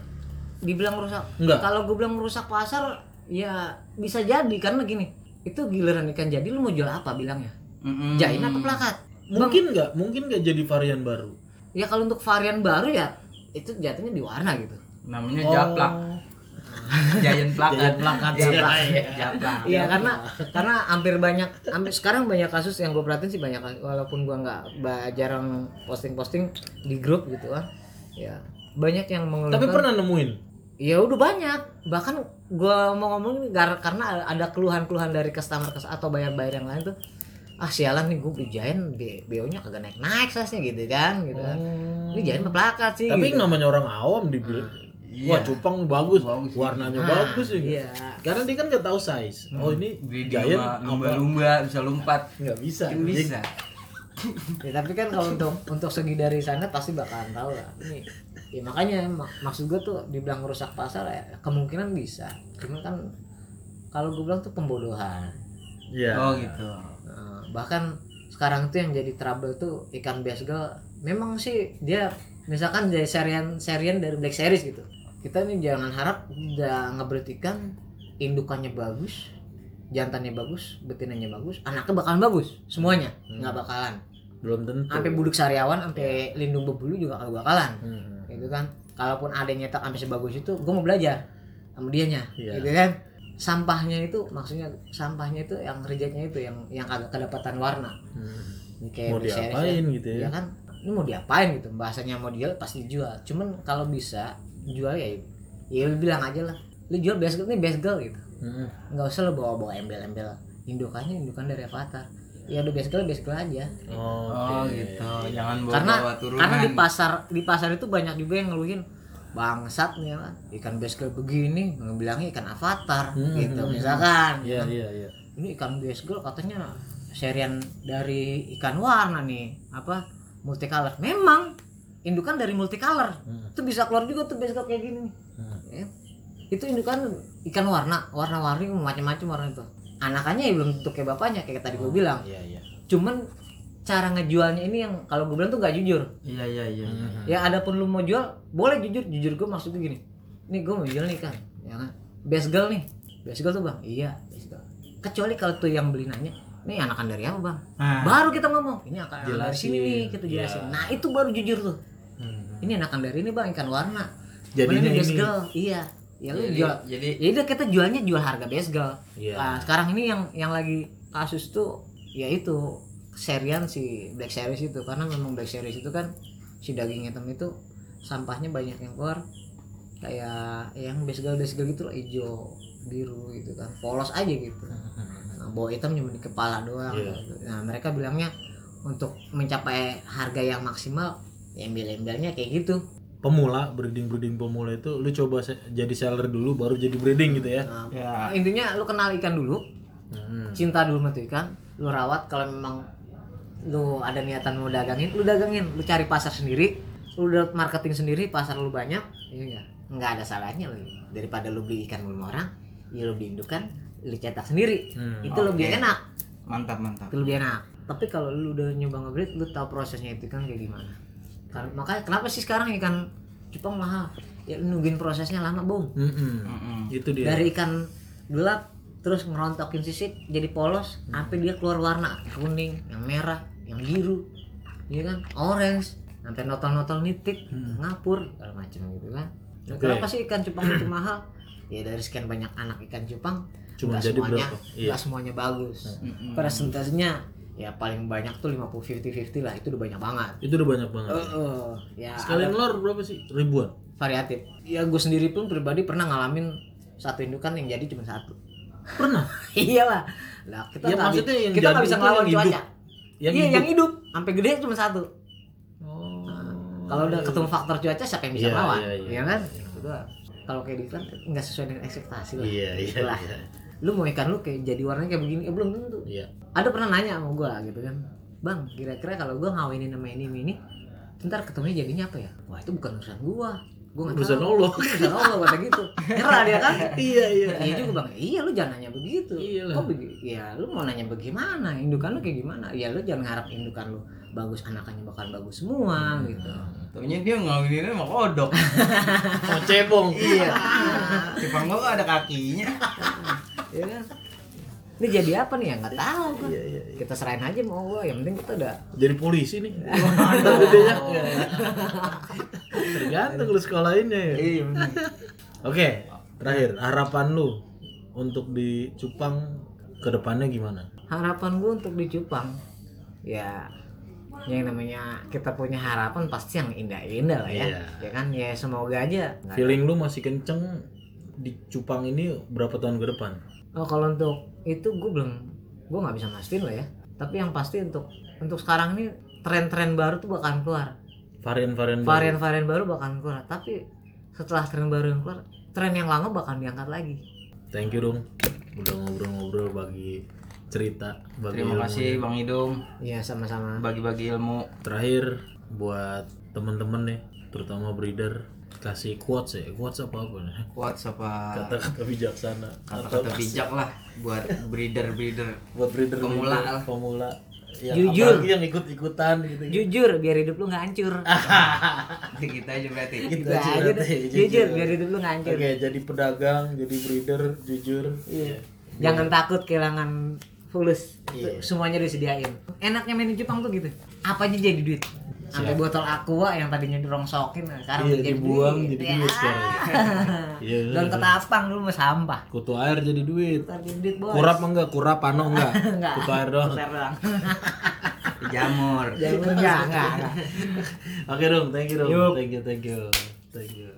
Dibilang rusak. Enggak. Kalau gue bilang merusak pasar, ya bisa jadi karena gini. Itu giliran ikan jadi lu mau jual apa bilangnya? Mm-mm. Giant atau plakat? Mungkin nggak? Mungkin nggak jadi varian baru. Ya kalau untuk varian baru ya itu jatuhnya di warna gitu. Namanya japlak. Giant plakat. Plakat. Japlak. Iya. Japlak. Iya karena karena hampir banyak hampir sekarang banyak kasus yang gue perhatiin sih banyak walaupun gua nggak jarang posting-posting di grup gitu kan. Ya banyak yang mengeluhkan Tapi pernah nemuin. Ya udah banyak. Bahkan gua mau ngomong karena ada keluhan-keluhan dari customer atau bayar-bayar yang lain tuh. Ah sialan nih gue beli Giant B- BO-nya kagak naik-naik size-nya gitu kan gitu kan. Ini Giant mah plakat sih. Tapi gitu. namanya orang awam dibeli. Iya. Wah, cupang bagus, Bagus. warnanya Ah, bagus ya. iya. Karena dia kan nggak tahu size. Oh ini giant apa? lumba-lumba bisa lompat. Nggak bisa. Kan bisa. Ya, tapi kan kalau untuk untuk segi dari sana pasti bakalan tahu lah. Ini ya makanya mak- maksud gue tuh dibilang merusak pasar ya kemungkinan bisa. Cuma kan kalau gue bilang tuh pembodohan. Iya. Oh gitu. Bahkan sekarang tuh yang jadi trouble tuh ikan basgal memang sih dia misalkan dari serian serian dari Black Series gitu. Kita nih jangan harap udah ngebreed ikan indukannya bagus jantannya bagus betinanya bagus anaknya bakalan bagus semuanya. Nggak bakalan. Belum tentu. sampai buduk sariawan sampai lindung bebulu juga kagak bakalan. Hmm. gitu kan. Kalaupun ada yang nyetak sampai sebagus itu gue mau belajar sama dianya. Iya. gitu kan sampahnya itu maksudnya sampahnya itu yang rejectnya itu yang yang kagak kedapatan warna Hmm. Ini kayak Mau diapain ya. gitu ya? ya kan ini mau diapain gitu bahasanya mau dijual pasti dijual cuman kalau bisa jual ya ya lu bilang aja lah lu jual basgal nih basgal gitu Hmm. nggak usah lu bawa bawa embel-embel indukannya indukan dari avatar ya udah basgal basgal aja Oh, Oh gitu. Jangan bawa karena bawa turunan. karena di pasar di pasar itu banyak juga yang ngeluhin bangsat nih kan ikan basgal begini bilangnya ikan avatar Hmm. gitu misalkan Iya, kan. iya, iya. ini ikan basgal katanya serian dari ikan warna nih apa multicolor memang indukan dari multicolor Hmm. itu bisa keluar juga tuh basgal kayak gini nih Hmm. Ya. itu indukan ikan warna warna-warni macam-macam warna itu anakannya ya belum tentu kayak bapaknya kayak tadi gue bilang Iya, iya. cuman cara ngejualnya ini yang kalau gue bilang tuh gak jujur. Iya iya iya. Hmm. ya adapun lu mau jual boleh jujur. Jujur gue maksudnya gini nih gue mau jual nih kan ya kan? Basgal nih. Basgal tuh bang? Iya basgal kecuali kalau tuh yang beli nanya nih anakan dari apa bang? Nah, baru kita ngomong ini akan dari Jelasin. sini nih kita Iya. jelasin. Nah itu baru jujur tuh. Hmm. ini anakan dari ini bang ikan warna. Jadinya Mana ini. basgal iya. Ya lu jadi, jual. jadi ya udah kita jualnya jual harga basgal Iya. Nah, sekarang ini yang yang lagi kasus tuh ya itu serian si Black Series itu. Karena memang Black Series itu kan si daging hitam itu sampahnya banyak yang keluar. Kayak yang basgal gitu loh hijau biru gitu kan. Polos aja gitu. Nah, bawa hitam cuma di kepala doang. Gitu. nah mereka bilangnya untuk mencapai harga yang maksimal ya embel-embelnya kayak gitu. Pemula, breeding-breeding pemula itu lu coba se- jadi seller dulu baru jadi breeding gitu ya. nah, ya. intinya lu kenal ikan dulu Hmm. cinta dulu sama ikan lu rawat. Kalau memang lu ada niatan mau dagangin lu dagangin. Lu cari pasar sendiri lu udah marketing sendiri pasar lu banyak. Iya nggak nggak ada salahnya lu. Daripada lu beli ikan belum orang ya lu beli indukan lu cetak sendiri. Hmm, itu lebih oke. enak. Mantap mantap. Itu lebih enak. Tapi kalau lu udah nyoba ngebreed lu tahu prosesnya itu kan kayak gimana. Kan makanya kenapa sih sekarang ikan cupang mahal? Ya lu nungguin prosesnya lama bung. Mm-mm. Mm-mm. itu dia. Dari ikan gelap terus ngerontokin sisik jadi polos sampai dia keluar warna kuning yang merah yang biru iya kan? Orange sampai notol-notol nitik ngapur segala macam gitu kan. Nah, Oke. kenapa sih ikan cupang itu mahal? Ya dari sekian banyak anak ikan cupang Cuma nggak jadi semuanya berapa? Iya. nggak semuanya bagus. Mm-mm. persentasenya ya paling banyak tuh 50 50 50 lah itu udah banyak banget. Itu udah banyak banget. Eh, eh, ya sekali ada telur berapa sih? Ribuan? Variatif. Ya gue sendiri pun pribadi pernah ngalamin satu indukan yang jadi cuma satu. Pernah? Iyalah. Lah kita Ya, bi- maksudnya yang kita nggak bisa ngelawan hidup. Yang iya hidup. yang hidup. sampai gede cuma satu. Oh kalau udah ketemu faktor cuaca siapa yang bisa Iya, ngelawan iya, iya. Iya kan? Doang. kalau kayak di iklan nggak sesuai dengan ekspektasi lah. Iya iya iya. Lu mau ikan lu kayak jadi warnanya kayak begini eh, belum tentu. Iya. Ada pernah nanya sama gua gitu kan. Bang kira-kira kalau gua ngawinin sama ini ini ntar ketemunya jadinya apa ya? Wah itu bukan urusan gua gua nggak Urusan. Allah. Itu urusan Allah kata gitu nyerah dia kan iya iya iya juga bang iya lu jangan nanya begitu Iyalah. kok begi ya lu mau nanya bagaimana indukan lu kayak gimana ya lu jangan harap indukan lu bagus anakannya bakal bagus semua gitu Taunya dia ngawinin sama kodok. mau cebong iya. Cupang gua ada kakinya. ya kan ini jadi apa nih? Ya nggak tahu kan iya iya kita serahin aja mau gua. Yang penting kita udah jadi polisi nih. Mantap gedenya tergantung lu sekolahinnya ya. Iya oke terakhir. Harapan lu untuk di Cupang ke depannya gimana? Harapan gua untuk di Cupang ya yang namanya kita punya harapan pasti yang indah-indah lah ya. Iya. ya kan? Ya semoga aja. Feeling lu masih kenceng di Cupang ini berapa tahun ke depan Oh kalau untuk itu gue belum gue nggak bisa mastiin lah ya. Tapi yang pasti untuk untuk sekarang ini tren-tren baru tuh bakalan keluar. varian-varian baru. Varian-varian baru bakalan keluar. Tapi setelah tren baru yang keluar, tren yang lama bakalan diangkat lagi. thank you dong udah ngobrol-ngobrol bagi cerita bagi Terima ilmu. kasih Bang Idung Iya sama-sama. bagi-bagi ilmu. terakhir buat temen-temen nih terutama breeder kasih quotes ya quotes apa apa nih Quotes apa kata-kata bijaksana kata-kata bijak lah buat breeder-breeder. buat breeder Pemula breeder, lah. pemula yang Jujur. yang ikut-ikutan gitu Jujur biar hidup lu nggak hancur. Kita aja berarti. Gitu Gitu aja aja berarti, deh. Jujur biar hidup lu nggak hancur. oke jadi pedagang jadi breeder jujur Iya. Jangan takut kehilangan fulus. Iya. Semuanya disediain. Enaknya main di Jepang tuh gitu. Apa aja jadi duit. Sampai botol aqua yang tadinya dirongsokin sekarang Iya, jadi dibuang duit. jadi Ya. duit sekarang. Iya. Dan ketapang dulu mah sampah. kutu air jadi duit jadi duit bos. kurap enggak kurap pano enggak Enggak. kutu air doang Kutu air doang. Jamur. Jangan enggak, enggak. Oke dong, thank you dong. Thank you, thank you. Thank you.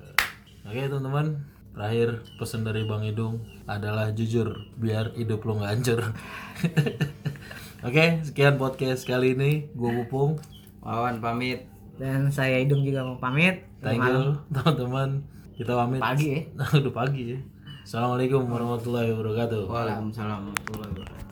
Oke teman-teman, terakhir pesan dari Bang Idung adalah jujur biar hidup lo nggak hancur. Oke, sekian podcast kali ini. Gue Pupung. Wawan pamit. Dan saya Idung juga mau pamit. Thank Malam. you teman-teman. Kita pamit. Pagi ya. Udah pagi ya. Assalamualaikum warahmatullahi wabarakatuh. Waalaikumsalam warahmatullahi wabarakatuh.